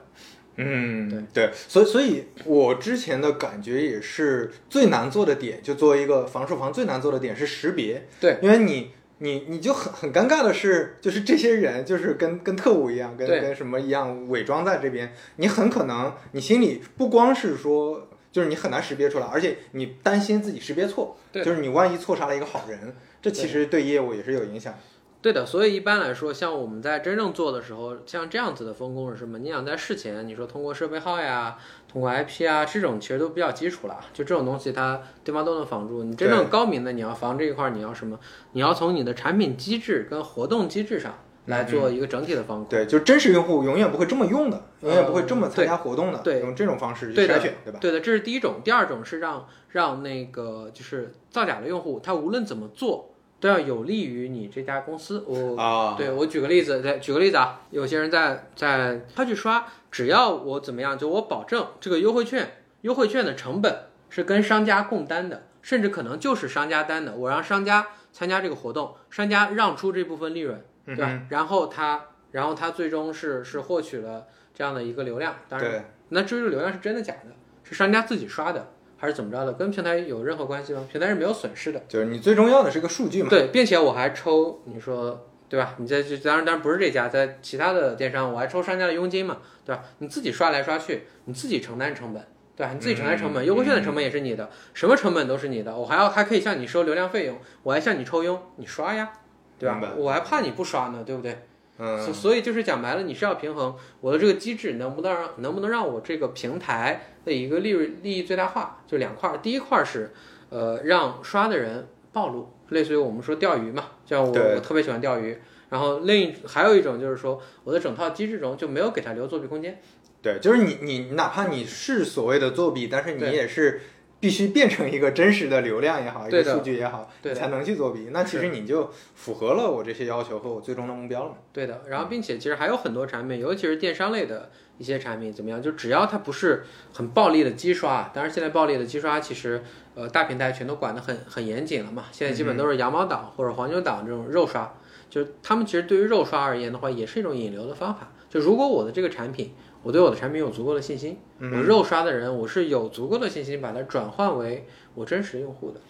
嗯，对对所以所以我之前的感觉也是最难做的点，就作为一个防守房最难做的点是识别。
对，
因为你你你就很很尴尬的是，就是这些人就是跟跟特务一样，跟跟什么一样伪装在这边，你很可能你心里不光是说。就是你很难识别出来，而且你担心自己识别错，就是你万一错杀了一个好人，这其实对业务也是有影响。
对的，所以一般来说，像我们在真正做的时候，像这样子的分工是什么？你想在事前，你说通过设备号呀，通过 IP 啊，这种其实都比较基础了。就这种东西，它对方都能防住。你真正高明的，你要防这一块儿，你要什么？你要从你的产品机制跟活动机制上来做一个整体的防控。
对，就真实用户永远不会这么用的，永远不会这么参加活动的，
呃对
用这种方式筛选，对吧？
对的，这是第一种。第二种是让让那个就是造假的用户，他无论怎么做，都要有利于你这家公司。我
啊，
对我举个例子，再举个例子啊，有些人在在他去刷，只要我怎么样，就我保证这个优惠券，优惠券的成本是跟商家共担的，甚至可能就是商家担的。我让商家参加这个活动，商家让出这部分利润，对吧？
嗯
然后他然后他最终是是获取了这样的一个流量，当然，那至于这个流量是真的假的，是商家自己刷的。还是怎么着的，跟平台有任何关系吗？平台是没有损失的。
就是你最重要的是个数据嘛。
对，并且我还抽，你说对吧？你在这当然当然不是这家，在其他的电商我还抽商家的佣金嘛，对吧？你自己刷来刷去，你自己承担成本，对吧？你自己承担成本，
嗯
优惠券的成本也是你的，什么成本都是你的，我还要还可以向你收流量费用，我还向你抽佣，你刷呀，对吧？我还怕你不刷呢，对不对？所
嗯，
所以就是讲白了，你是要平衡我的这个机制能不能让能不能让我这个平台的一个利润利益最大化，就两块儿。第一块儿是，呃，让刷的人暴露，类似于我们说钓鱼嘛，像我我特别喜欢钓鱼。然后另一还有一种就是说，我的整套机制中就没有给他留作弊空间。
对，就是你你哪怕你是所谓的作弊，但是你也是必须变成一个真实的流量也好，一个数据也好，
对
才能去作弊。那其实你就符合了我这些要求和我最终的目标了嘛。
对的，然后并且其实还有很多产品，尤其是电商类的一些产品，怎么样？就只要它不是很暴力的机刷，当然现在暴力的机刷其实呃大平台全都管得很很严谨了嘛，现在基本都是羊毛党或者黄牛党这种肉刷，就是他们其实对于肉刷而言的话，也是一种引流的方法。就如果我的这个产品，我对我的产品有足够的信心，我肉刷的人我是有足够的信心把它转换为我真实用户的。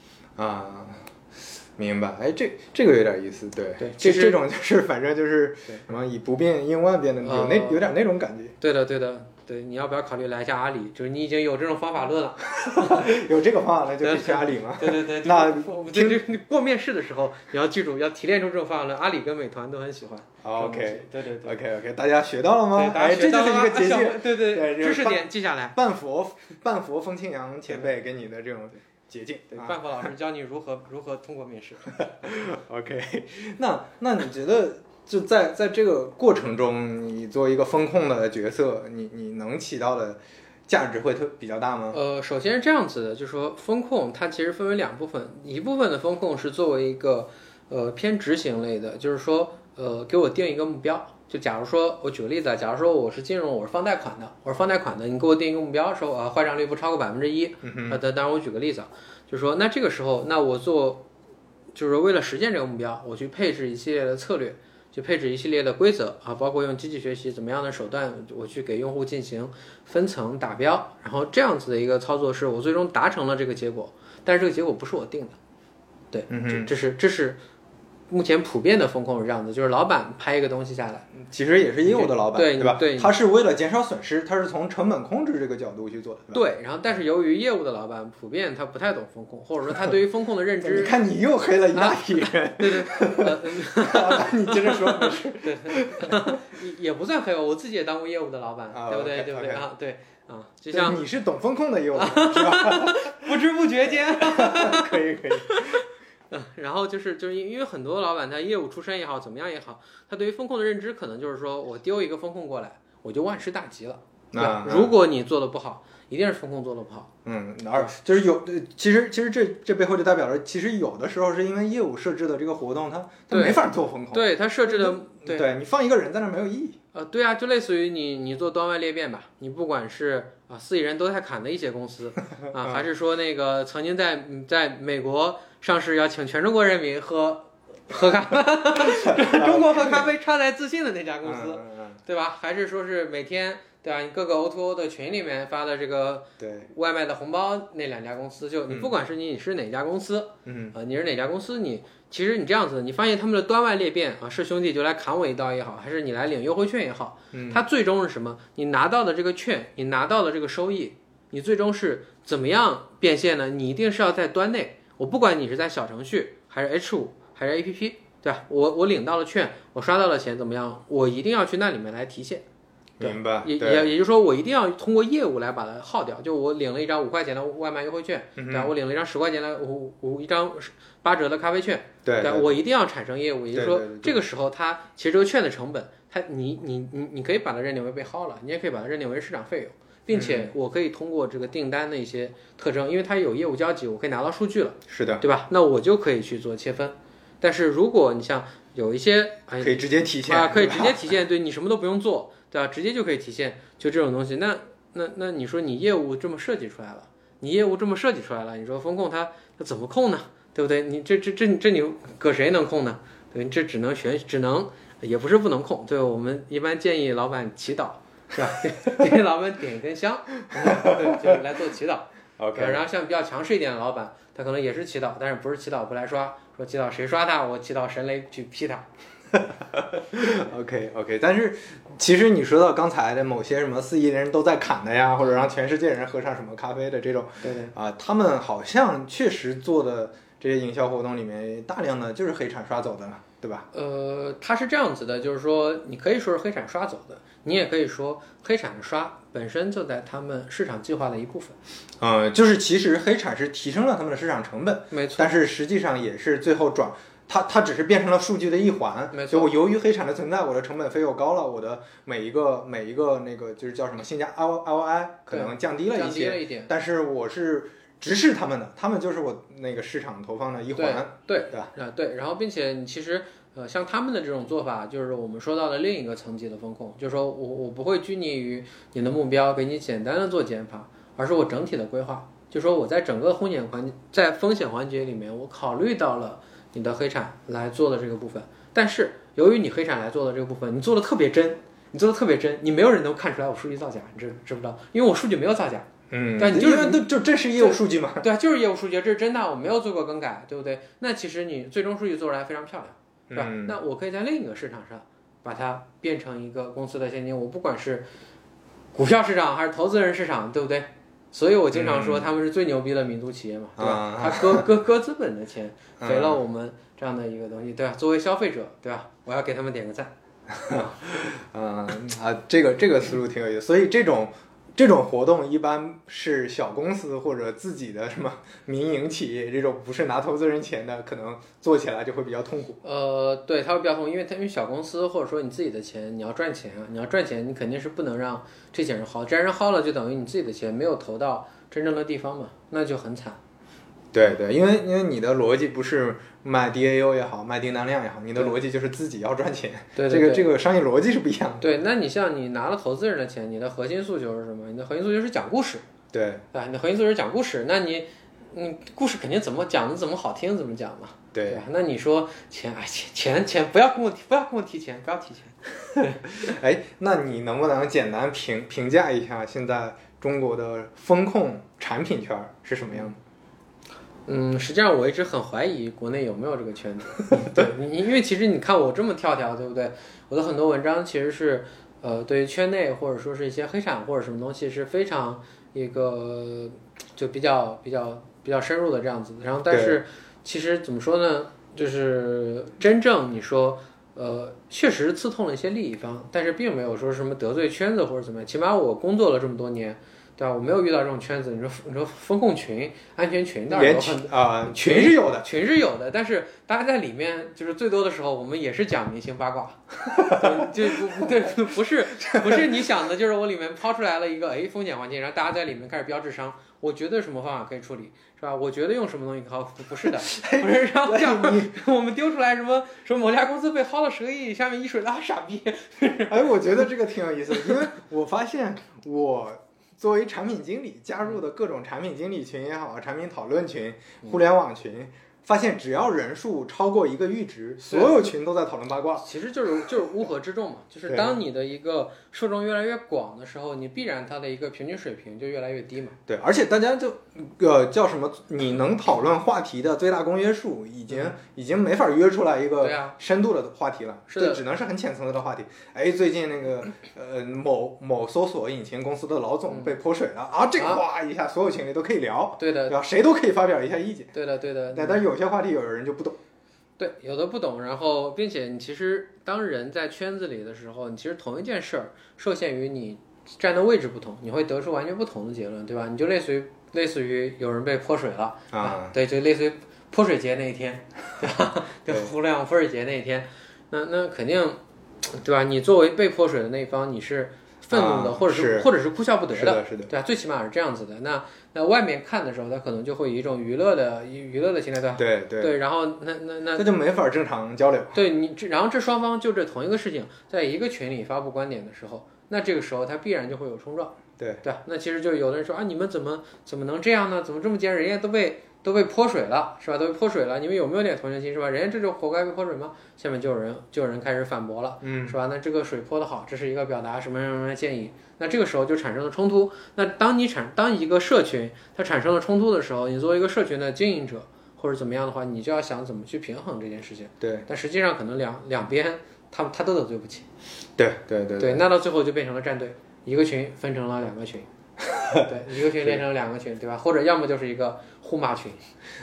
啊，明白。哎，这这个有点意思。对
对其实
这这种就是反正就是什么以不变应万变的，有那
呃
有点那种感觉。
对的，对的，对，你要不要考虑来一下阿里？就是你已经有这种方法论了。
有这个方法，论就去阿里嘛。
对对对，
那
我们这这你过面试的时候，你要记住，要提炼出这种方法论。阿里跟美团都很喜欢。
OK
对对对。
OK OK，大家学到了吗？
对，大
哎，
家
这就是一个捷径。
对对
对
知识点记下来。
半佛半佛风清扬前辈给你的这种捷径
对，
啊。
半佛老师教你如何如何通过面试。
OK，那那你觉得就在在这个过程中，你作为一个风控的角色，你你能起到的价值会特比较大吗？
呃，首先是这样子的，就是说风控它其实分为两部分，一部分的风控是作为一个呃偏执行类的，就是说呃给我定一个目标。就假如说，我举个例子啊，假如说我是金融，我是放贷款的，我是放贷款的，你给我定一个目标，说呃坏账率不超过百分之一，呃，当当然我举个例子啊，就是说那这个时候，那我做就是为了实现这个目标，我去配置一系列的策略，去配置一系列的规则啊，包括用机器学习怎么样的手段，我去给用户进行分层打标，然后这样子的一个操作是我最终达成了这个结果，但是这个结果不是我定的，对，这这是这是目前普遍的风控是这样子，就是老板拍一个东西下来，
其实也是业务的老板，
对
吧？
对
他是为了减少损失，他是从成本控制这个角度去做的，对吧？
对，然后但是由于业务的老板普遍他不太懂风控，或者说他对于风控的认知
你
知，
看你又黑了一大批人，
对对，呃，
你接着说，没事。
也也不算黑吧，我自己也当过业务的老板，
啊
对不对对不对
OK
啊？对啊，就像
你是懂风控的业务，是吧？
不知不觉间，
可以可以，
嗯，然后就是就是因因为很多老板他业务出身也好，怎么样也好，他对于风控的认知可能就是说我丢一个风控过来，我就万事大吉了。对吧
那
如果你做的不好，一定是风控做的不好。
嗯，而就是有，呃其实其实这这背后就代表着，其实有的时候是因为业务设置的这个活动，它它没法做风控。
对它设置的，对
你放一个人在那儿没有意义。
呃，对啊，就类似于你你做端外裂变吧，你不管是啊四亿人都在砍的一些公司 啊，还是说那个曾经在嗯在美国上市要请全中国人民喝 喝咖啡，中国喝咖啡超来自信的那家公司，
嗯嗯嗯
对吧？还是说是每天对吧？你各个 O2O 的群里面发的这个
对，
外卖的红包那两家公司，就你不管是你是哪家公司，
嗯
呃，你是哪家公司，你其实你这样子，你发现他们的端外裂变啊，是兄弟就来砍我一刀也好，还是你来领优惠券也好，
嗯
它最终是什么？你拿到的这个券，你拿到的这个收益，你最终是怎么样变现呢？你一定是要在端内，我不管你是在小程序还是 H 五还是 APP，对吧？我我领到了券，我刷到了钱，怎么样？我一定要去那里面来提现。
明白。
也也也就是说，我一定要通过业务来把它耗掉。就我领了一张五块钱的外卖优惠券，
嗯
对吧？我领了一张十块钱的五五一张八折的咖啡券，
对
吧？我一定要产生业务。也就是说这个时候它其实这个券的成本，它你你你你可以把它认定为被耗了，你也可以把它认定为市场费用，并
嗯
且我可以通过这个订单的一些特征，因为它有业务交集，我可以拿到数据了，
是的，
对吧？那我就可以去做切分。但是如果你像有一些哎
可以直接体现
啊，可以直接体现，对你什么都不用做，对吧？直接就可以体现，就这种东西。那那那你说你业务这么设计出来了，你业务这么设计出来了，你说风控它它怎么控呢？对不对？你这这这这你搁谁能控呢？对，这只能选，只能也不是不能控。对我们一般建议老板祈祷，是吧？给老板点一根香，对，就是来做祈祷。
OK，
然后像比较强势一点的老板，他可能也是祈祷，但是不是祈祷不来刷，说祈祷谁刷他，我祈祷神雷去劈他。
OK OK，但是其实你说到刚才的某些什么四亿人都在砍的呀，或者让全世界人喝上什么咖啡的这种
对对。
啊，他们好像确实做的这些营销活动里面，大量的就是黑产刷走的嘛，对吧？
呃，它是这样子的，就是说，你可以说是黑产刷走的，你也可以说黑产的刷本身就在他们市场计划的一部分。
呃，就是其实黑产是提升了他们的市场成本，
没错，
但是实际上也是最后转。它它只是变成了数据的一环，
没错
就我由于黑产的存在，我的成本费又高了，我的每一个每一个那个就是叫什么性价 R R O I 可能降低了一
降低
些，
了一点。
但是我是直视他们的，他们就是我那个市场投放的一环，
对
对吧？
啊，对，然后并且你其实呃，像他们的这种做法，就是我们说到的另一个层级的风控，就是说我我不会拘泥于你的目标，给你简单的做减法，而是我整体的规划，就说我在整个风险环节，在风险环节里面，我考虑到了你的黑产来做的这个部分，但是由于你黑产来做的这个部分，你做的特别真。你做的特别真，你没有人能看出来我数据造假，你知知不知道？因为我数据没有造假，
嗯
对你就是
因为都就这是业务数据嘛，
对啊，就是业务数据，这是真的，我没有做过更改，对不对？那其实你最终数据做出来非常漂亮，是吧？
嗯
那我可以在另一个市场上把它变成一个公司的现金，我不管是股票市场还是投资人市场，对不对？所以我经常说他们是最牛逼的民族企业嘛，对吧？
啊
他割割割资本的钱，
嗯
给了我们这样的一个东西，对吧？作为消费者，对吧？我要给他们点个赞。
嗯 啊，这个这个思路挺有意思，所以这种这种活动一般是小公司或者自己的什么民营企业这种不是拿投资人钱的，可能做起来就会比较痛苦。
呃，对，他会比较痛，因为他因为小公司或者说你自己的钱，你要赚钱啊，你要赚钱，你肯定是不能让这些人薅，这些人薅了就等于你自己的钱没有投到真正的地方嘛，那就很惨。
对对，因为因为你的逻辑不是卖 DAU 也好，卖订单量也好，你的逻辑就是自己要赚钱，
对对对
这个这个商业逻辑是不一样的。
对，那你像你拿了投资人的钱，你的核心诉求是什么？你的核心诉求是讲故事，
对
对？你的核心诉求是讲故事，那你，嗯，故事肯定怎么讲的怎么好听怎么讲嘛，对
对，
吧？那你说钱，哎，钱钱钱，不要跟我提，不要跟我提钱，不要提钱。
哎，那你能不能简单评评价一下现在中国的风控产品圈是什么样的？
嗯，实际上我一直很怀疑国内有没有这个圈子。对，因为其实你看我这么跳跳，对不对？我的很多文章其实是，呃，对于圈内或者说是一些黑产或者什么东西是非常一个就比较比较比较深入的这样子。然后，但是其实怎么说呢？就是真正你说，呃，确实刺痛了一些利益方，但是并没有说什么得罪圈子或者怎么样。起码我工作了这么多年。对吧？我没有遇到这种圈子。你说你说风控群、安全群，当然
连
有很
群啊群是有的，
群是有的，但是大家在里面就是最多的时候，我们也是讲明星八卦，对就不对，不是不是你想的，就是我里面抛出来了一个哎风险环境，然后大家在里面开始标智商，我觉得什么方法可以处理，是吧？我觉得用什么东西好，不不是的，不是然后这样 我们丢出来什么什么某家公司被薅了十个亿，下面一水拉傻逼，
哎，我觉得这个挺有意思的，因为我发现我作为产品经理加入的各种产品经理群也好，产品讨论群、互联网群，发现只要人数超过一个阈值，所有群都在讨论八卦。
其实就是就是乌合之众嘛，就是当你的一个受众越来越广的时候，你必然它的一个平均水平就越来越低嘛。
对，而且大家就呃叫什么？你能讨论话题的最大公约数已经、已经没法约出来一个深度的话题了，
是的
这只能是很浅层次的话题。哎，最近那个 呃某某搜索引擎公司的老总被泼水了啊，这个
啊
哗一下所有群里都可以聊，
对的，
对吧？谁都可以发表一下意见。
对的，对的。
但但是有些话题有人就不懂。
对，有的不懂，然后并且你其实当人在圈子里的时候，你其实同一件事儿受限于你站的位置不同，你会得出完全不同的结论，对吧？你就类似于类似于有人被泼水了
啊，
对，就类似于泼水节那一天，对吧？就
对
互联网泼水节那一天，那那肯定，对吧？你作为被泼水的那一方，你是愤怒的，
啊
或者是
是
或者是哭笑不得
是的，是的。
对啊，最起码是这样子的。那那外面看的时候，他可能就会以一种娱乐的娱娱乐的心态，对？
对对，
对，然后那那那
那就没法正常交流。
对你这，然后这双方就这同一个事情，在一个群里发布观点的时候，那这个时候他必然就会有冲撞，
对
对？那其实就有的人说啊，你们怎么怎么能这样呢？怎么这么贱？人家都被都被泼水了，是吧？都被泼水了，你们有没有点同情心，是吧？人家这就活该被泼水吗？下面就有人就有人开始反驳了，
嗯，
是吧？那这个水泼的好，这是一个表达什么什么什么建议，那这个时候就产生了冲突。那当你产当一个社群它产生了冲突的时候，你作为一个社群的经营者或者怎么样的话，你就要想怎么去平衡这件事情。
对
但实际上可能两两边他他都得罪不起，
对对对
对，那到最后就变成了战队，一个群分成了两个群，对，一个群变成了两个群，对吧？或者要么就是一个互骂群，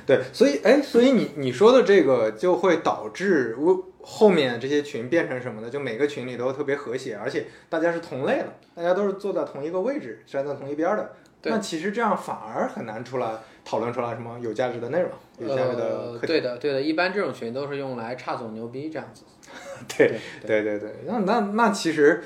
对，所以哎，所以你你说的这个就会导致我后面这些群变成什么呢？就每个群里都特别和谐，而且大家是同类的，大家都是坐在同一个位置，站在同一边的。那其实这样反而很难出来讨论出来什么有价值的内容，有价值的
呃，对的，对的，一般这种群都是用来差总牛逼这样子，
对
对
对对对，那那那其实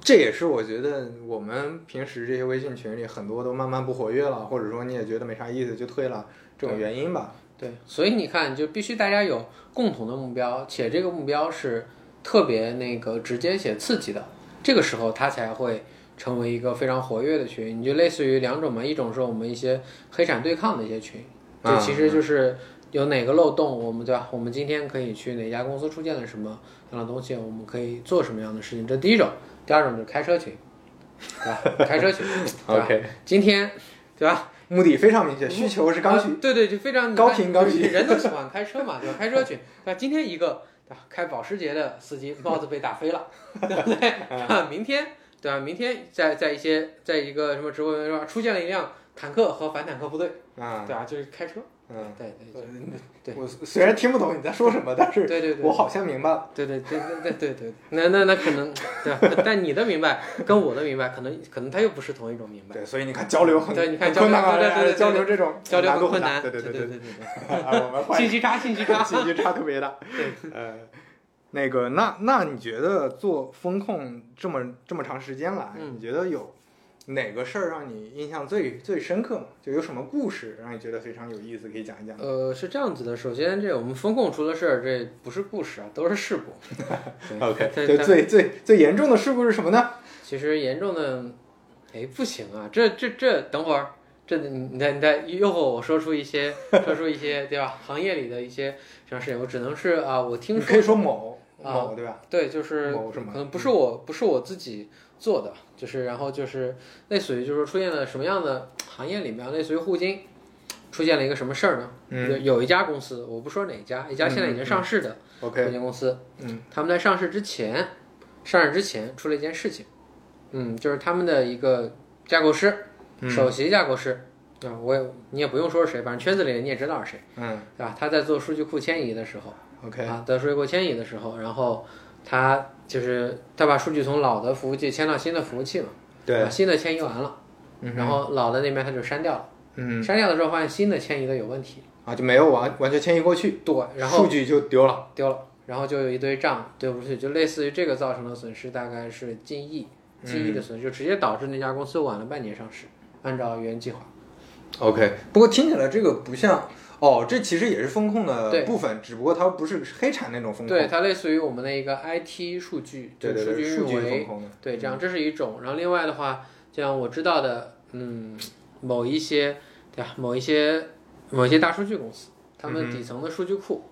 这也是我觉得我们平时这些微信群里很多都慢慢不活跃了，或者说你也觉得没啥意思就退了这种原因吧。
对，所以你看，就必须大家有共同的目标，且这个目标是特别那个直接且刺激的，这个时候它才会成为一个非常活跃的群。你就类似于两种嘛，一种是我们一些黑产对抗的一些群，就
啊
其实就是有哪个漏洞，我们对吧？我们今天可以去哪家公司出现了什么样的东西，我们可以做什么样的事情，这第一种。第二种就是开车群，对吧？开车群，对吧
OK，
今天，对吧？
目的非常明确，需求是刚需。
啊对对，就非常
高频高需
人都喜欢开车嘛，对吧？开车去，对吧？今天一个对吧？开保时捷的司机帽子被打飞了，对不对？啊，明天对吧？明天在在一些在一个什么直播间是吧？出现了一辆坦克和反坦克部队，
啊，
对吧？就是开车，
嗯，
对对对
我虽然听不懂你在说什么，但是
对对对，
我好像明白了。
对对对对对对对，那那那可能对吧？但你的明白跟我的明白，可能可能它又不是同一种明白。
对，所以你看交流很
对，你看交流对对对对
交流这种
交流
很
困难，
对对
对对
对，
对
啊，我们换
信息差，信息差，
信息差特别大。对 呃，那个，那那你觉得做风控这么这么长时间了，
嗯
你觉得有哪个事儿让你印象最最深刻吗？就有什么故事让你觉得非常有意思，可以讲一讲？
呃，是这样子的，首先这我们风控出的事儿，这不是故事啊，都是事故。对
OK，
对
最最最严重的事故是什么呢？
其实严重的，哎，不行啊，这这这，等会儿，这你你再你再诱惑我说出一些说出一些对吧？行业里的一些这样事情，我只能是啊，我听说
可以说某
啊
某对吧？
对，就是
某什么
可能不是我不是我自己做的，就是然后就是类似于就是出现了什么样的行业里面，类似于互金出现了一个什么事儿呢？
嗯。
有有一家公司，我不说哪家，一家现在已经上市的互
，OK，
金公司，
嗯，
他们在上市之前，上市之前出了一件事情，嗯，就是他们的一个架构师，
嗯。
首席架构师。啊，我也你也不用说是谁，反正圈子里你也知道是谁，
嗯。
对吧？他在做数据库迁移的时候
，，OK，
啊，在数据库迁移的时候，然后他就是他把数据从老的服务器迁到新的服务器嘛，
对。
把，新的迁移完了，
嗯
然后老的那边他就删掉了，
嗯
删掉的时候发现新的迁移的有问题，
啊就没有完完全迁移过去，
对，然后
数据就丢了。
丢了，然后就有一堆账对不出去，就类似于这个造成的损失大概是近亿，近亿的损失，就直接导致那家公司晚了半年上市，按照原计划。
OK，不过听起来这个不像哦，这其实也是风控的部分，只不过它不是黑产那种风控。
对，它类似于我们的一个 IT 数据，
对对对，
就数据运维，
风控的。
对，这样这是一种。然后另外的话，就像我知道的，嗯，某一些对吧，某一些某一些大数据公司，他
嗯
们底层的数据库，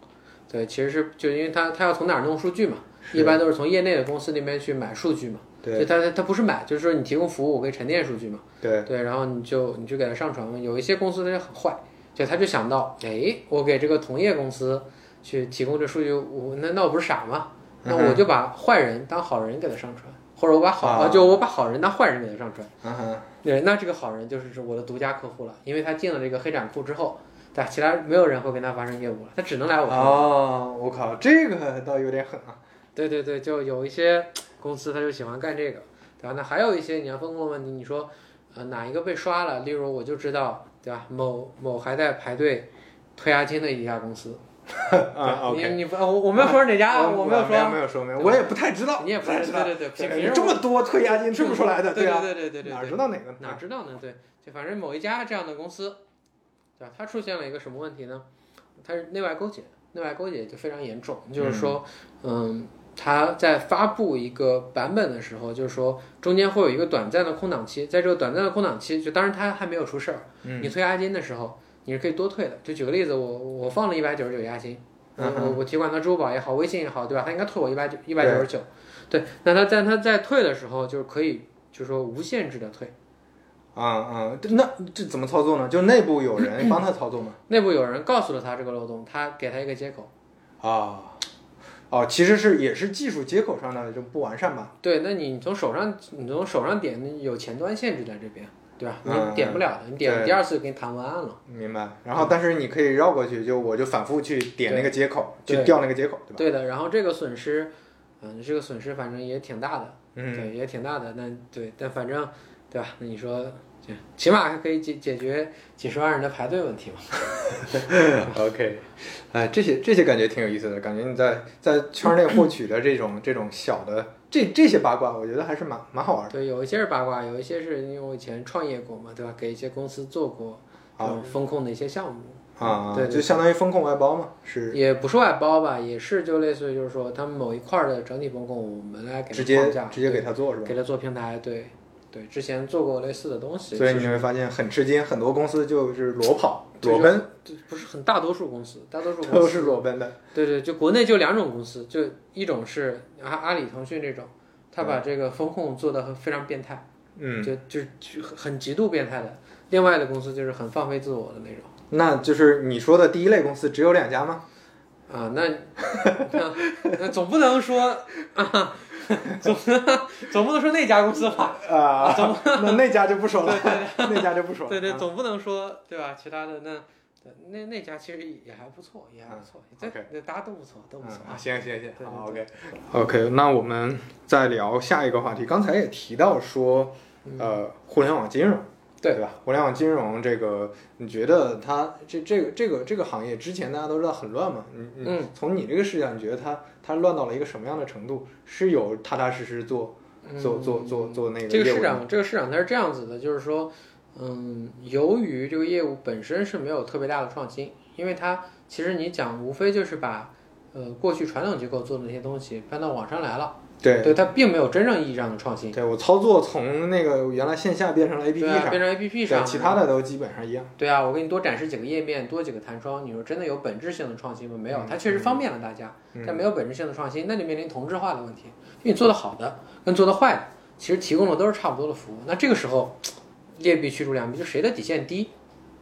对，其实是就因为他他要从哪儿弄数据嘛，一般都是从业内的公司那边去买数据嘛。
对
就他他不是买，就是说你提供服务，我可以沉淀数据嘛。
对，
对，然后你就你就给它上传嘛。有一些公司它就很坏，就他就想到，哎，我给这个同业公司去提供这数据，我那那我不是傻吗？那我就把坏人当好人给他上传，或者我把好、
啊
就我把好人当坏人给他上传。
嗯哼，
对，那这个好人就是我的独家客户了，因为他进了这个黑展库之后，对吧，其他没有人会跟他发生业务了，他只能来我。
哦，我靠，这个倒有点狠啊。
对对对，就有一些公司他就喜欢干这个，对吧？那还有一些你要风控的问题，你说，呃，哪一个被刷了？例如我就知道，对吧？某某还在排队退押金的一家公司，
啊。
你你不我我没有说是哪家，
我
没有说，
没有说，没有，我也不太知道，
你也不太
知道。
对对对，
这
么
么多退押金退不出来的，
对
啊，
对对对对对，
哪知道哪个？
哪知道呢？对，就反正某一家这样的公司，对吧？它出现了一个什么问题呢？它是内外勾结，内外勾结就非常严重。就是说，嗯，它在发布一个版本的时候，就是说中间会有一个短暂的空档期，在这个短暂的空档期，就当然它还没有出事儿，
嗯
你退押金的时候，你是可以多退的。就举个例子，我我放了一百九十九押金。我
嗯
我我提款到支付宝也好，微信也好，对吧？他应该退我一百九一百九十九，对。那他在他在退的时候，就是可以，就是说无限制的退。
啊啊，这那这怎么操作呢？就内部有人帮他操作吗？
内部有人告诉了他这个漏洞，他给他一个接口。
啊，哦，其实是也是技术接口上的就不完善吧？
对，那你从手上你从手上点，有前端限制在这边，对吧？你
嗯
点不了的，你点
了
第二次给你弹文案了。
明白。然后但是你可以绕过去，就我就反复去点那个接口，去调那个接口，对吧？
对的，然后这个损失，嗯，这个损失反正也挺大的，
嗯，
对，也挺大的。那对，但反正对吧？那你说，就起码还可以解解决几十万人的排队问题嘛。
OK，哎，这些这些感觉挺有意思的，感觉你在在圈内获取的这种这种小的这这些八卦，我觉得还是蛮蛮好玩的。
对，有一些是八卦，有一些是因为我以前创业过嘛，对吧？给一些公司做过风控的一些项目。
啊，
对对
就相当于风控外包嘛，是
也不是外包吧，也是就类似于就是说，他们某一块儿的整体风控，我们来给
直接
他框架，
直接给他做是吧？
给他做平台，对对，之前做过类似的东西，
所以你会发现很吃惊，很多公司就是裸跑、裸奔，
不是很大多数公司，大多数 公司
都是裸奔的。
对对，就国内就两种公司，就一种是阿阿里、腾讯这种，他把这个风控做的非常变态，
嗯，
就就是就很极度变态的。另外的公司就是很放飞自我的那种。
那就是你说的第一类公司只有两家吗？
啊，那那那总不能说啊，总总不能说那家公司吧？
啊，总那那家就不说了，对对那家就不说了。
对对，
啊
总不能说对吧？其他的那那那家其实也还不错，也还不错，对对，大家都不错，都不错
嗯，
啊。
行行行，
对
好 OK OK，那我们再聊下一个话题。刚才也提到说，呃，互联网金融，
对
对吧？互联网金融这个，你觉得它这这个这个这个行业之前大家都知道很乱嘛？你你
嗯
从你这个视角，你觉得它它乱到了一个什么样的程度？是有踏踏实实做做做做做那个
这个市场，这个市场它是这样子的，就是说，嗯，由于这个业务本身是没有特别大的创新，因为它其实你讲无非就是把呃过去传统机构做的那些东西搬到网上来了，
对
对，它并没有真正意义上的创新，
对，我操作从那个原来线下变成了 APP
对啊，
上，
变成 APP，上，
其他的都基本上一样。
对啊，我给你多展示几个页面，多几个弹窗，你说真的有本质性的创新吗？没有，
嗯
它确实方便了大家，
嗯
但没有本质性的创新，那就面临同质化的问题。因为你做的好的跟做的坏的，其实提供的都是差不多的服务。那这个时候，劣币驱逐良币，就谁的底线低，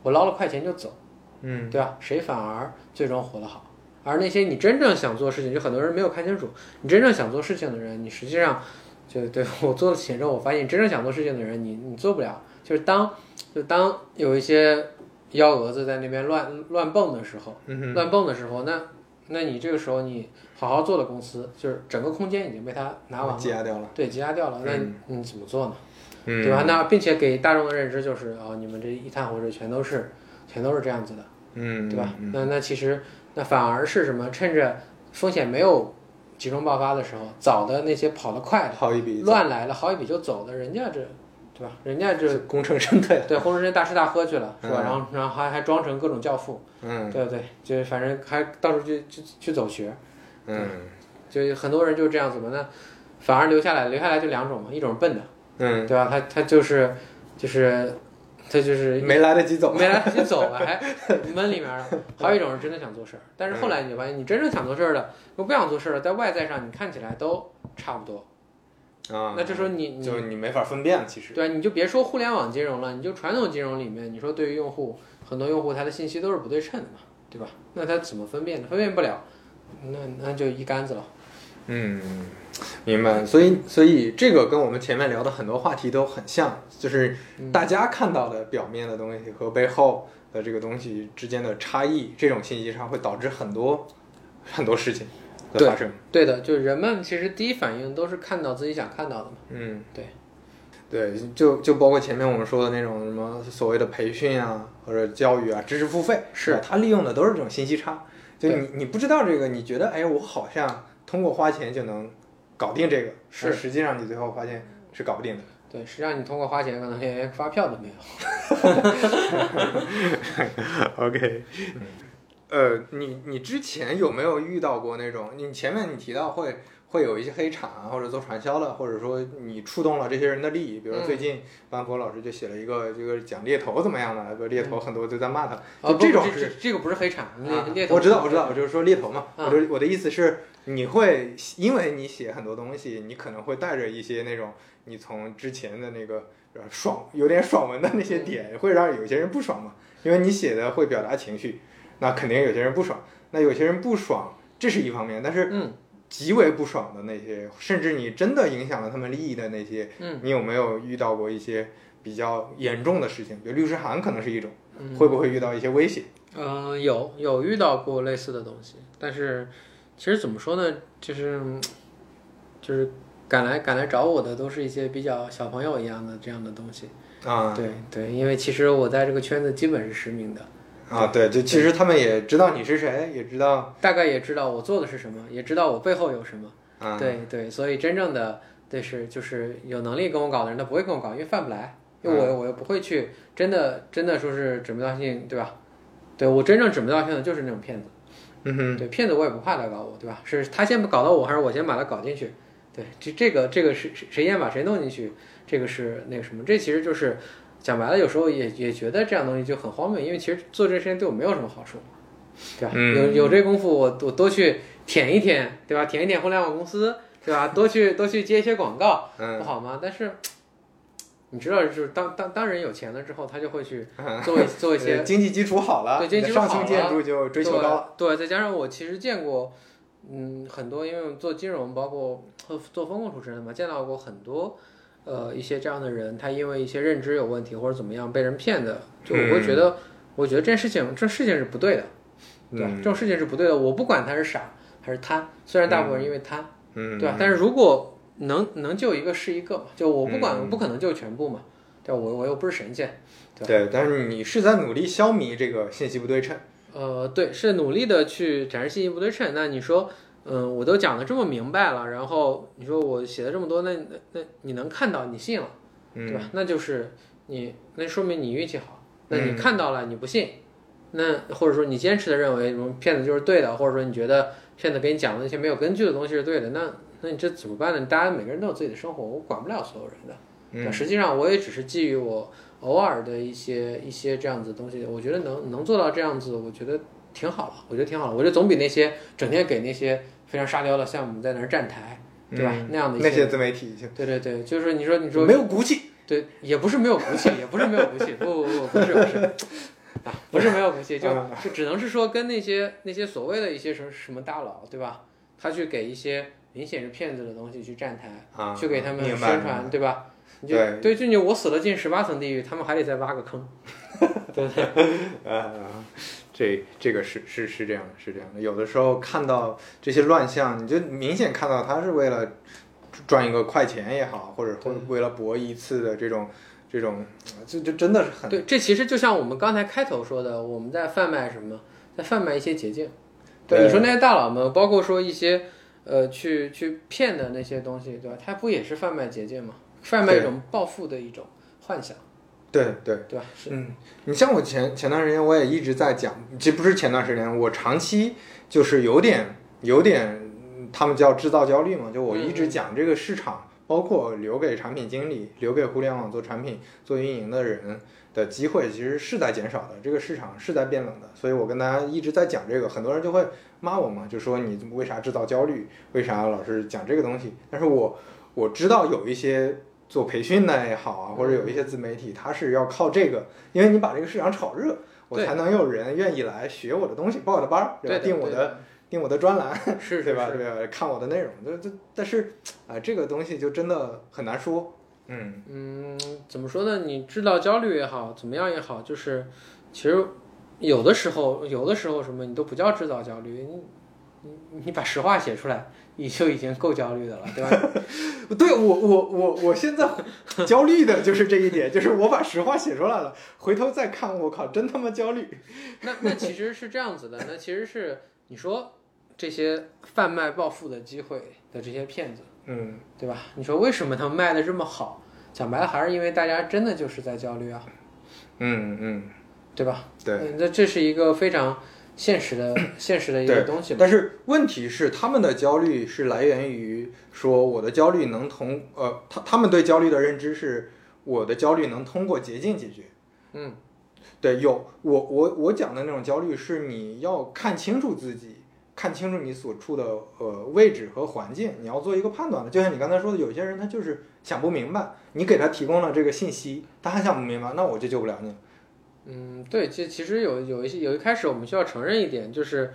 我捞了快钱就走，
嗯，
对吧？谁反而最终活得好。而那些你真正想做事情，就很多人没有看清楚，你真正想做事情的人，你实际上就对我做了体验之后，我发现真正想做事情的人，你你做不了。就是当就当有一些幺蛾子在那边乱乱蹦的时候，
嗯，
乱蹦的时候，那那你这个时候你好好做的公司，就是整个空间已经被他拿完了，
挤压掉了。
对，挤压掉了，那
嗯
你怎么做呢？
嗯，
对吧？那并且给大众的认知就是哦，你们这一滩火水全都是全都是这样子的，
嗯，
对吧？
嗯
那那其实那反而是什么？趁着风险没有集中爆发的时候，早的那些跑得快的、
好一笔
乱来了好一笔就走的，人家这对吧？人家这
功成身退，
对红人大吃大喝去了，是吧？
嗯
然后然后还还装成各种教父，
嗯
对对，就反正还到处去去去走学，
嗯
就很多人就这样子嘛。那反而留下来，留下来就两种嘛，一种是笨的，
嗯，
对吧？他他就是就是他就是
没来得及走，
没来得及走啊，还闷里面了。还有一种是真的想做事儿，但是后来你就发现，你真正想做事儿的，又不想做事儿的，在外在上你看起来都差不多。
啊，
那这时候你你
就你没法分辨，其实，
对啊，你就别说互联网金融了，你就传统金融里面，你说对于用户，很多用户他的信息都是不对称的嘛，对吧？那他怎么分辨呢？分辨不了，那那就一竿子了。
嗯，明白。所以，所以这个跟我们前面聊的很多话题都很像，就是
嗯
大家看到的表面的东西和背后的这个东西之间的差异，这种信息差会导致很多很多事情的发生。
对的，就人们其实第一反应都是看到自己想看到的嘛。
嗯，
对，
对，就就包括前面我们说的那种什么所谓的培训啊，或者教育啊，知识付费，
是
吧他利用的都是这种信息差。就你你不知道这个，你觉得哎，我好像通过花钱就能搞定这个，
是
实际上你最后发现是搞不定的。
对，实际上你通过花钱，可能连发票都没有。
OK，呃，你你之前有没有遇到过那种？你前面你提到会会有一些黑产啊，或者做传销的，或者说你触动了这些人的利益，比如说最近班博老师就写了一个这个讲猎头怎么样的，猎头很多都在骂他，
啊，
就
这
这种是
这这个不是黑产，猎
啊
猎头
我知道我知道，我就是说猎头嘛，
啊
我就我的意思是，你会因为你写很多东西，你可能会带着一些那种你从之前的那个呃爽有点爽文的那些点，会让有些人不爽嘛，因为你写的会表达情绪，那肯定有些人不爽，那有些人不爽，这是一方面，但是
嗯。
极为不爽的那些，甚至你真的影响了他们利益的那些，
嗯。
你有没有遇到过一些比较严重的事情？比如律师函可能是一种，
嗯，
会不会遇到一些威胁？
嗯，有有遇到过类似的东西，但是其实怎么说呢，就是嗯就是赶来赶来找我的都是一些比较小朋友一样的这样的东西。
啊，
对对，因为其实我在这个圈子基本是实名的，
啊，对，就其实他们也知道你是谁，也知道，
大概也知道我做的是什么，也知道我背后有什么。
啊，
对对，所以真正的对是就是有能力跟我搞的人，他不会跟我搞，因为犯不来，因为我我又不会去真的真的说是指名道姓，对吧？对我真正指名道姓的就是那种骗子。
嗯哼，
对，骗子我也不怕他搞我，对吧？是他先搞到我，还是我先把他搞进去？对，这这个这个是谁谁先把谁弄进去？这个是那个什么？这其实就是讲白了，有时候也也觉得这样东西就很荒谬，因为其实做这事情对我没有什么好处，对吧？
嗯
有有这功夫我我多去舔一舔，对吧？舔一舔互联网公司，对吧？多去多去接一些广告，不
嗯
好吗？但是你知道，就是当当当人有钱了之后，他就会去
嗯，
做一做一些
呃经济基础好了，
对经济基础
上层
好了
建筑就追求高了，
对。对，再加上我其实见过，嗯，很多因为我做金融，包括做做风控出身的嘛，见到过很多，呃，一些这样的人，他因为一些认知有问题或者怎么样被人骗的，就我会觉得，我觉得这件事情，这事情是不对的，对这种事情是不对的。我不管他是傻还是贪，虽然大部分人因为贪，
嗯，
对吧？但是如果能能救一个是一个嘛，就我不管，不可能救全部嘛，对吧？我我又不是神仙。
对，但是你是在努力消弭这个信息不对称，
呃，对，是努力的去展示信息不对称。那你说，嗯，我都讲的这么明白了，然后你说我写的这么多，那那那你能看到，你信了，对
嗯
吧？那就是你，那说明你运气好。那你
嗯
看到了，你不信，那或者说你坚持的认为什么骗子就是对的，或者说你觉得骗子给你讲的那些没有根据的东西是对的，那那你这怎么办呢？大家每个人都有自己的生活，我管不了所有人的。实际上我也只是基于我偶尔的一些一些这样子的东西，我觉得能能做到这样子，我觉得挺好了，我觉得挺好了，我觉得总比那些整天给那些非常沙雕的项目在那儿站台，对吧？
嗯
那样的一
那些自媒体就
对对对，就是你说你说
没有骨气，
对，也不是没有骨气，也不是没有骨气，不不不，不是不是，啊，不是没有骨气，就
嗯
就只能是说跟那些那些所谓的一些什么什么大佬，对吧？他去给一些明显是骗子的东西去站台，
啊，
去给他们宣传，对吧？你就
对
对，就你我死了进十八层地狱，他们还得再挖个坑，对不对？
啊，这这个是是是这样的，是这样的。有的时候看到这些乱象，你就明显看到他是为了赚一个快钱也好，或者或者为了博一次的这种这种，这这真的是很
对，这其实就像我们刚才开头说的，我们在贩卖什么，在贩卖一些捷径。
对
你说那些大佬们，包括说一些呃去去骗的那些东西，对吧？它不也是贩卖结界吗？贩卖一种暴富的一种幻想，
对对。
对吧？是，
嗯，你像我前前段时间我也一直在讲，这不是前段时间，我长期就是有点有点，嗯他们叫制造焦虑嘛，就我一直讲这个市场，包括留给产品经理、留给互联网做产品、做运营的人的机会，其实是在减少的，这个市场是在变冷的，所以我跟大家一直在讲这个，很多人就会骂我嘛，就说你为啥制造焦虑，为啥老是讲这个东西？但是我我知道有一些。做培训的也好啊，或者有一些自媒体，他是要靠这个，因为你把这个市场炒热，我才能有人愿意来学我的东西，报我的班儿，
对
吧？订我
对
的订我的专栏，
是
对吧？对吧？看我的内容，就就，但是啊、这个东西就真的很难说。嗯，
嗯，怎么说呢？你制造焦虑也好，怎么样也好，就是其实有的时候，有的时候什么你都不叫制造焦虑，你你你把实话写出来，你就已经够焦虑的了，对吧？
对我我我我现在焦虑的就是这一点，就是我把实话写出来了，回头再看，我靠，真他妈焦虑。
那那其实是这样子的，那其实是你说这些贩卖暴富的机会的这些骗子，
嗯，
对吧？你说为什么他们卖的这么好？讲白了还是因为大家真的就是在焦虑啊，
嗯嗯，
对吧？
对。
嗯，那这是一个非常现实的 现实的一个东西。
但是问题是，他们的焦虑是来源于说我的焦虑能同呃，他他们对焦虑的认知是我的焦虑能通过捷径解决。
嗯，
对，有我我我讲的那种焦虑是你要看清楚自己，看清楚你所处的呃位置和环境，你要做一个判断的。就像你刚才说的，有些人他就是想不明白，你给他提供了这个信息，他还想不明白，那我就救不了你了。
嗯，对，其其实有有一些有一开始我们需要承认一点，就是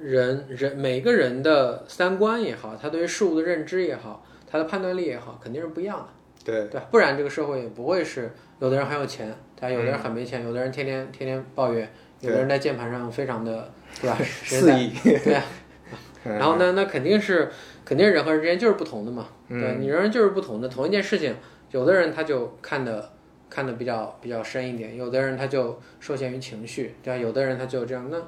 人人每个人的三观也好，他对于事物的认知也好，他的判断力也好，肯定是不一样的，
对
对？不然这个社会也不会是有的人很有钱，但？有的人很没钱，有的人天天天天抱怨，有的人在键盘上非常的，对吧？
四亿。
对啊，然后呢，那肯定是肯定人和人之间就是不同的嘛，
嗯
对，你人就是不同的，同一件事情，有的人他就看的看的比较比较深一点，有的人他就受限于情绪，对吧？有的人他就这样，那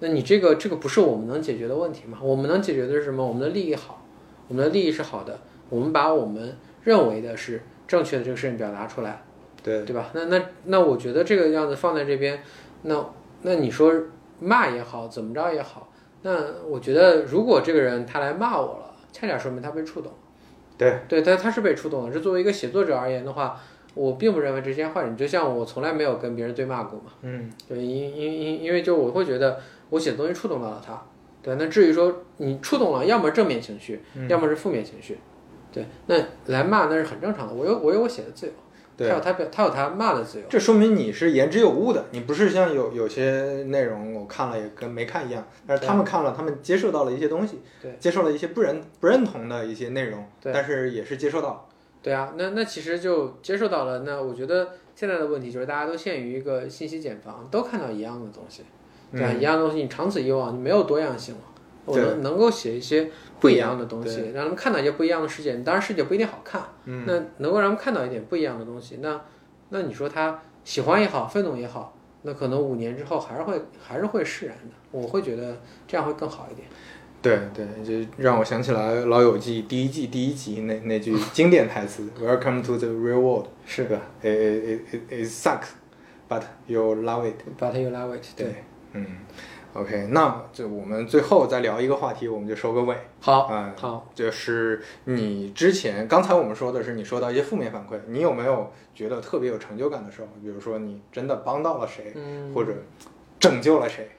那你这个这个不是我们能解决的问题嘛？我们能解决的是什么？我们的利益好，我们的利益是好的，我们把我们认为的是正确的这个事情表达出来，
对
对吧？那那那我觉得这个样子放在这边，那那你说骂也好，怎么着也好，那我觉得如果这个人他来骂我了，恰恰说明他被触动。
对，
对他他是被触动了。这作为一个写作者而言的话，我并不认为这是件坏事。就像我从来没有跟别人对骂过嘛，
嗯
对，因因因因为就我会觉得我写的东西触动到了他。对，那至于说你触动了，要么正面情绪，
嗯
要么是负面情绪。对，那来骂那是很正常的。我有我有我写的自由，他。有他表他有他骂的自由。
这说明你是言之有物的，你不是像有有些内容我看了也跟没看一样，但是他们看了，他们接受到了一些东西，
对，
接受了一些不认不认同的一些内容，
对
但是也是接受到，
对啊，那那其实就接受到了。那我觉得现在的问题就是大家都陷于一个信息茧房，都看到一样的东西，对啊，一样东西，你长此以往，你没有多样性了。我
对
能能够写一些不一样的东西，让他们看到一些不一样的世界。当然，世界不一定好看，
嗯，
那能够让他们看到一点不一样的东西，那那你说他喜欢也好，愤怒也好，那可能五年之后还是会还是会释然的。我会觉得这样会更好一点。
对对，就让我想起来《老友记》第一季第一集那那句经典台词：“Welcome to the real world”，
是
的？It it it it sucks, but you love it。
But you love it，对，
嗯，OK，那就我们最后再聊一个话题，我们就收个尾。
好，
啊
好，
就是你之前刚才我们说的是你收到一些负面反馈，你有没有觉得特别有成就感的时候？比如说你真的帮到了谁，
嗯，
或者拯救了谁？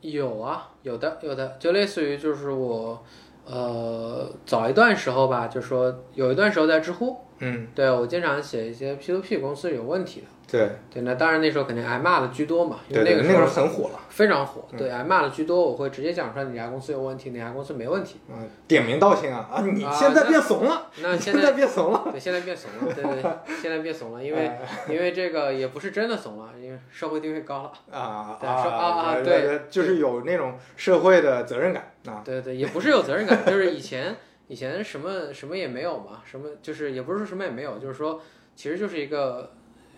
有啊，有的，有的，就类似于就是我，呃，早一段时候吧，就说有一段时候在知乎，
嗯，
对我经常写一些 P to P 公司有问题的，
对
对，那当然那时候肯定挨骂的居多嘛，因为那个时候
很火了，
非常火，
嗯
对，挨骂的居多，我会直接讲出来哪家公司有问题，哪家公司没问题。
嗯，点名道姓啊啊！你
啊
现在变怂了，
那现
现
在
在变怂了，
对现在变怂了，对对，对 现在变怂了，因为
哎
因为这个也不是真的怂了，因为社会地位高了，
啊
啊对，
就是有那种社会的责任感啊，
对对，也不是有责任感，就是以前以前什么什么也没有嘛，什么就是也不是说什么也没有，就是说其实就是一个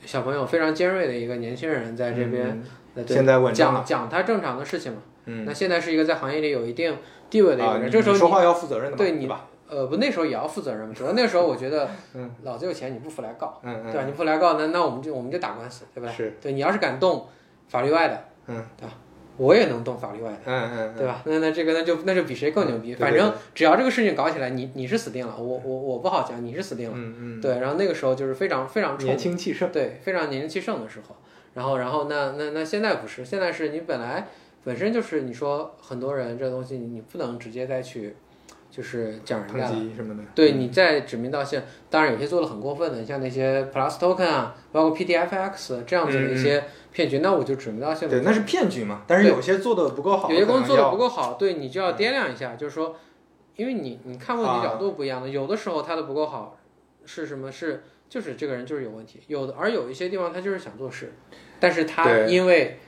小朋友非常尖锐的一个年轻人在这边，
现在稳
讲讲他正常的事情嘛。
嗯，
那现在是一个在行业里有一定地位的一
啊，
个人，
你
这时候
说话要负责任
对你
吧？
呃不那时候也要负责任嘛，主要那时候我觉得
嗯
老子有钱你不服来告，
嗯
对吧？你不服来告，那那我们就我们就打官司，对吧？
是，
对你要是敢动法律外的，
嗯，
对吧？我也能动法律外的。
嗯嗯
对吧？那那这个那就那就比谁更牛逼。
对
反正只要这个事情搞起来，你你是死定了，我我我不好讲，你是死定了。
嗯嗯，
对，然后那个时候就是非常非常
年轻气盛，
对，非常年轻气盛的时候。然后然后那那那现在不是，现在是你本来本身就是你说很多人这东西你你不能直接再去就是讲
什么的，
对，你在指名道姓，当然有些做的很过分的，像那些 Plus Token 啊，包括 PTFX 这样子的一些骗局，那我就指名道姓
对，那是骗局嘛。但是有些做的不够好，
有些公司做的不
够，
好，对你就要掂量一下，就是说，因为你你看问题角度不一样的，有的时候他的不够好是什么？是就是这个人就是有问题，有的而有一些地方他就是想做事，但是他因为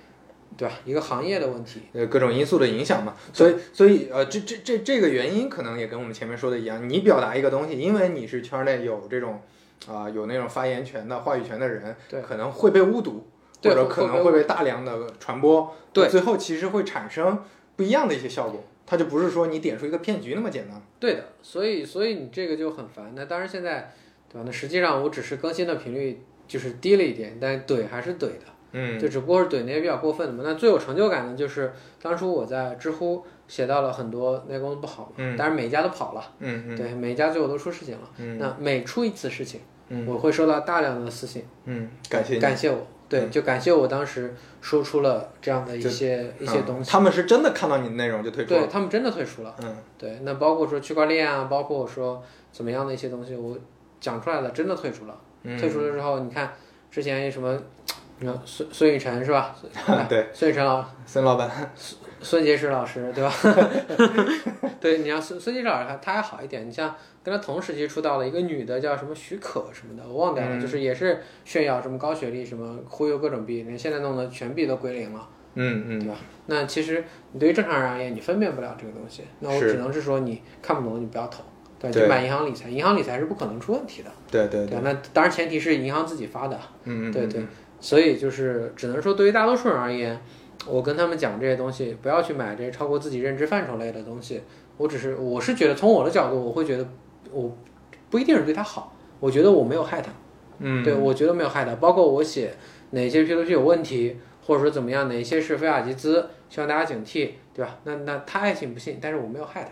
对吧一个行业的问题，
呃，各种因素的影响嘛。所以所以呃，这这这这个原因可能也跟我们前面说的一样，你表达一个东西，因为你是圈内有这种啊、有那种发言权的话语权的人，
对
可能会被误读，或者可能会被大量的传播，
对
最后其实会产生不一样的一些效果。它就不是说你点出一个骗局那么简单。
对的，所以所以你这个就很烦。那当然现在对吧？那实际上我只是更新的频率就是低了一点，但怼还是怼的。
嗯
就只不过是怼那些比较过分的嘛。那最有成就感的就是当初我在知乎写到了很多那些公司不好嘛，
嗯
但是每一家都跑了，
嗯嗯
对，每一家最后都出事情了。
嗯
那每出一次事情，
嗯
我会收到大量的私信，
嗯，感谢。
感谢我，对，
嗯
就感谢我当时说出了这样的一些一些
嗯
东西。
他们是真的看到你的内容就退出了。
对他们真的退出了，
嗯
对，那包括说区块链啊，包括说怎么样的一些东西，我讲出来了，真的退出了。
嗯，
退出了之后，你看之前什么，孙孙雨晨是吧？
对，
孙雨晨老
孙老板，
孙孙杰石老师，对吧？对，你像孙孙杰石老师，他他还好一点。你像跟他同时期出道的一个女的，叫什么许可什么的，我忘掉了，
嗯
就是也是炫耀什么高学历，什么忽悠各种币，现在弄得全币都归零了，
嗯嗯
对吧？那其实你对于正常人而言，你分辨不了这个东西，那我只能是说你看不懂，你不要投。对，
对
就买银行理财，银行理财是不可能出问题的。
对对
对，那当然前提是银行自己发的。
嗯嗯，
对对，所以就是只能说，对于大多数人而言，我跟他们讲这些东西，不要去买这些超过自己认知范畴类的东西。我只是我是觉得，从我的角度，我会觉得我不一定是对他好，我觉得我没有害他。
嗯，
对，我觉得没有害他。包括我写哪些 P to P 有问题，或者说怎么样，哪些是非法集资，希望大家警惕，对吧？那那他爱信不信，但是我没有害他。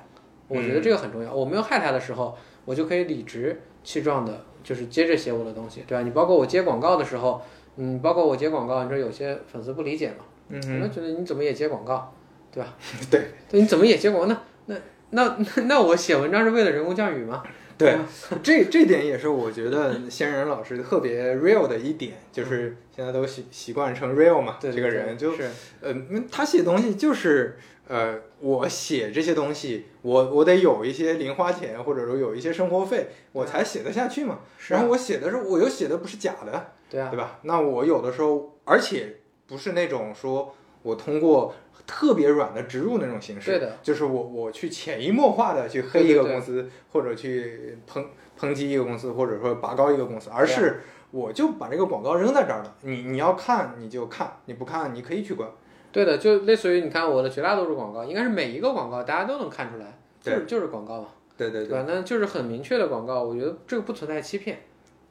我觉得这个很重要。我没有害他的时候，我就可以理直气壮的，就是接着写我的东西，对吧？你包括我接广告的时候，嗯，包括我接广告，你说有些粉丝不理解嘛，
嗯
可能觉得你怎么也接广告，对吧？
对，
对，你怎么也接广告？那那那那那我写文章是为了人工降雨吗？
对，这这点也是我觉得仙人老师特别 real 的一点，就是现在都习习惯成 real 嘛，
对，
这个人就
是
呃，他写东西就是呃，我写这些东西，我我得有一些零花钱，或者说有一些生活费，我才写得下去嘛。然后我写的时候，我又写的不是假的，
对啊，
对吧？那我有的时候，而且不是那种说我通过特别软的植入那种形式，
对的，
就是我我去潜移默化的去黑一个公司，或者去抨抨击一个公司，或者说拔高一个公司，而是我就把这个广告扔在这儿了，你你要看你就看，你不看你可以去关。
对的，就类似于你看我的绝大多数广告，应该是每一个广告大家都能看出来，就是就是广告嘛，
对对。
对吧？那就是很明确的广告，我觉得这个不存在欺骗，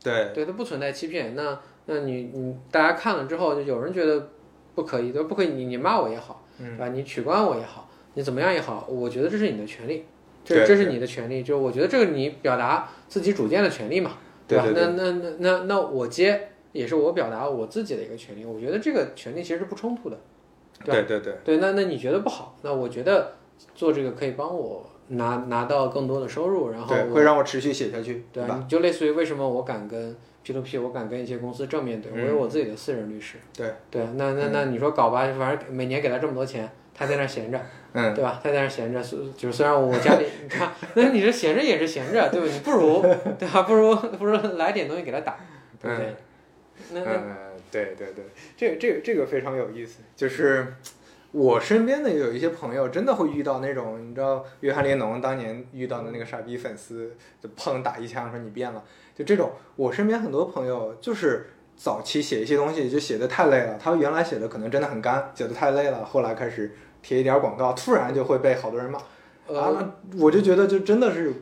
对
对，它不存在欺骗。那那你你大家看了之后，就有人觉得不可以，对吧不可以，你你骂我也好，
嗯
对吧？你取关我也好，你怎么样也好，我觉得这是你的权利，这这是你的权利，就我觉得这个你表达自己主见的权利嘛，吧？
对对对
那那那那那我接也是我表达我自己的一个权利，我觉得这个权利其实是不冲突的。
对对对，
对，那那你觉得不好？那我觉得做这个可以帮我拿拿到更多的收入，然后
会让我持续写下去，
对？就类似于为什么我敢跟 P to P，我敢跟一些公司正面对，我有我自己的私人律师。
对
对，那那那你说搞吧，反正每年给他这么多钱，他在那儿闲着，
嗯，
对吧？他在那儿闲着，虽就是虽然我家里你看，那你这闲着也是闲着，对吧？你不如 对吧？不如不如来点东西给他打，对不对？那那
嗯，对对对，这个这个这个非常有意思，就是，我身边的有一些朋友真的会遇到那种，你知道约翰列侬当年遇到的那个傻逼粉丝，就砰打一枪说你变了，就这种。我身边很多朋友就是早期写一些东西就写的太累了，他原来写的可能真的很干，写的太累了，后来开始贴一点广告，突然就会被好多人骂。
呃
啊，我就觉得就真的是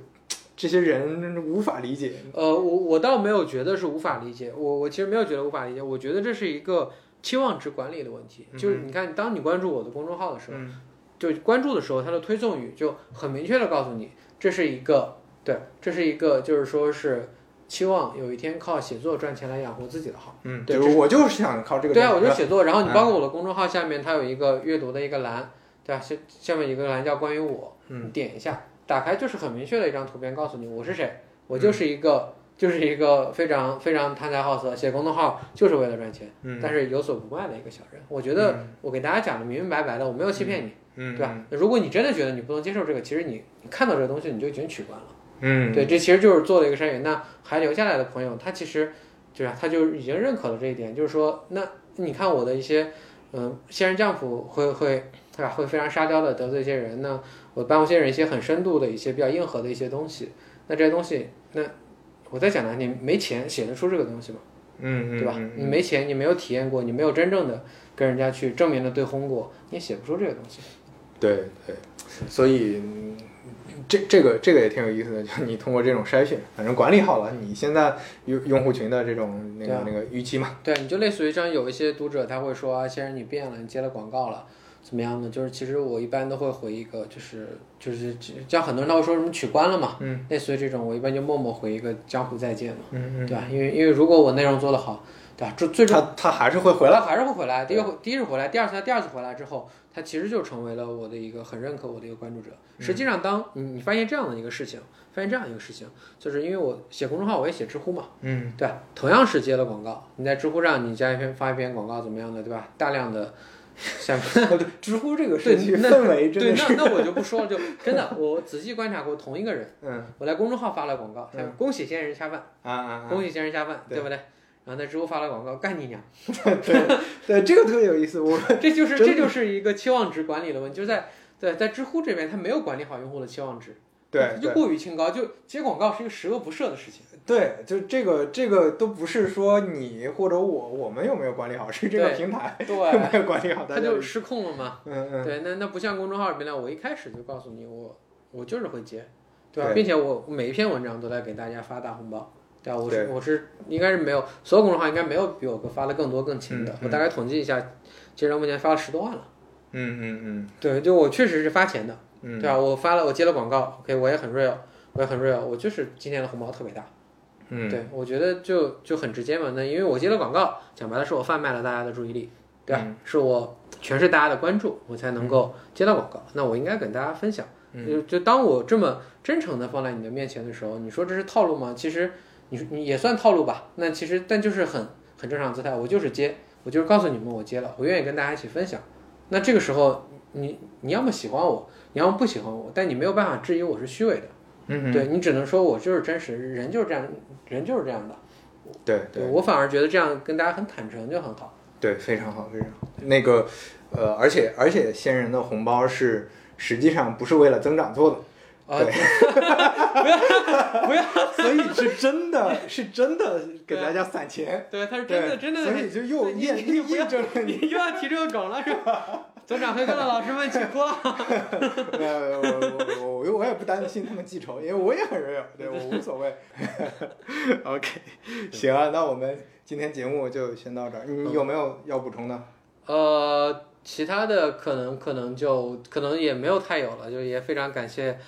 这些人无法理解。
呃，我我倒没有觉得是无法理解，我我其实没有觉得无法理解，我觉得这是一个期望值管理的问题。就是你看，当你关注我的公众号的时候，
嗯
就关注的时候，它的推送语就很明确的告诉你，这是一个对，这是一个就是说是期望有一天靠写作赚钱来养活自己的号。
嗯，
对
就是我就是想靠这个
对啊，我就写作，然后你
嗯
包括我的公众号下面，它有一个阅读的一个栏，对吧？下下面有一个栏叫关于我，
嗯
你点一下，打开就是很明确的一张图片，告诉你我是谁，
嗯
我就是一个。就是一个非常非常贪财好色，写公众号就是为了赚钱，
嗯
但是有所不卖的一个小人。我觉得我给大家讲的明明白白的，我没有欺骗你，
嗯，
对吧？那如果你真的觉得你不能接受这个，其实你你看到这个东西你就已经取关了。
嗯，
对，这其实就是做了一个筛选。那还留下来的朋友，他其实就是？他就已经认可了这一点，就是说，那你看我的一些嗯，仙人降谱会会对吧？会非常沙雕的得罪一些人呢。我颁布仙人一些很深度的一些比较硬核的一些东西，那这些东西，那我在讲呢，你没钱写得出这个东西吗？
嗯嗯，
对吧
嗯？
你没钱，你没有体验过，你没有真正的跟人家去正面的对轰过，你也写不出这个东西。
对对，所以嗯这这个这个也挺有意思的，就你通过这种筛选，反正管理好了你现在用用户群的这种那个那个预期嘛。
对，你就类似于像有一些读者他会说啊，先生你变了，你接了广告了，怎么样呢？就是其实我一般都会回一个，就是就是像很多人他会说什么取关了嘛，
嗯，
类似于这种，我一般就默默回一个江湖再见嘛，
嗯嗯
对吧？因为因为如果我内容做得好，对吧？最最终
他他还是会回来。
还是会回来，第一回第一次回来，第二次他第二次回来之后，他其实就成为了我的一个很认可我的一个关注者。实际上，当你你发现这样的一个事情，发现这样一个事情，就是因为我写公众号，我也写知乎嘛，
嗯
对，同样是接了广告，你在知乎上你加一篇发一篇广告怎么样的，对吧？大量的下面
哦对，知乎这个
对
社区
那
氛围真
对，
的是，
那那我就不说了，就真的我仔细观察过同一个人，
嗯
我在公众号发了广告，
嗯
恭喜仙人下饭，
啊啊啊，
恭喜仙人下饭，
对
对不对？然后在知乎发了广告，干你娘！
对对，这个特别有意思。我
这就是这就是一个期望值管理的问题，就是在对在知乎这边，他没有管理好用户的期望值，
对
就过于清高，就接广告是一个十恶不赦的事情。
对，就这个这个都不是说你或者我我们有没有管理好，是这个平台有
对，
没有管理好。大家
他就失控了嘛。
嗯嗯
对，那那不像公众号里面呢，我一开始就告诉你，我我就是会接，对吧？
对
并且我每一篇文章都在给大家发大红包，对吧？我是我是应该是没有，所有公众号应该没有比我发的更多更勤的。
嗯嗯
我大概统计一下，截止到目前发了十多万了。
嗯嗯嗯
对，就我确实是发钱的，
嗯，
对吧？我发了，我接了广告，OK，我也很 real，我也很 real，我就是今天的红包特别大。
嗯
对，我觉得就就很直接嘛。那因为我接了广告，讲白了是我贩卖了大家的注意力，对吧？
嗯
是我全是大家的关注，我才能够接到广告。那我应该跟大家分享。
嗯
就就当我这么真诚的放在你的面前的时候，你说这是套路吗？其实你说你也算套路吧。那其实但就是很很正常的姿态，我就是接，我就是告诉你们我接了，我愿意跟大家一起分享。那这个时候你你要么喜欢我，你要不喜欢我，但你没有办法质疑我是虚伪的。
嗯
对你只能说我就是真实，人就是这样，人就是这样的。
对
对我反而觉得这样跟大家很坦诚就很好。
对，非常好，非常好。那个，呃，而且而且仙人的红包是实际上不是为了增长做的，
啊，
对
不要不要，
所以是真的是真的给大家散钱，
对，他是真的真的，
所以就又
你
验
你不要
验证了你。
你又要提这个梗了是吧？总长会跟的老师们请过。
呃，我我我我也不担心他们记仇，因为我也很 real，对我无所谓。OK，行啊，那我们今天节目就先到这儿。你有没有要补充的？
呃，其他的可能可能就可能也没有太有了，就也非常感谢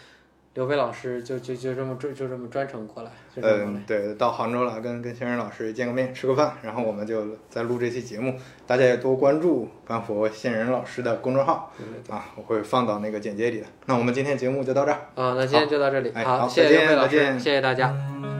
刘飞老师，就就就这么就就这么专程过来。
嗯，对，到杭州了，跟跟先生老师见个面，吃个饭，然后我们就再录这期节目。大家也多关注班佛仙人老师的公众号啊，我会放到那个简介里的。那我们今天节目就到这儿。
啊，那今天就到这里，
哎
好，
好
谢谢
再见
刘飞老师，
再见
谢谢大家。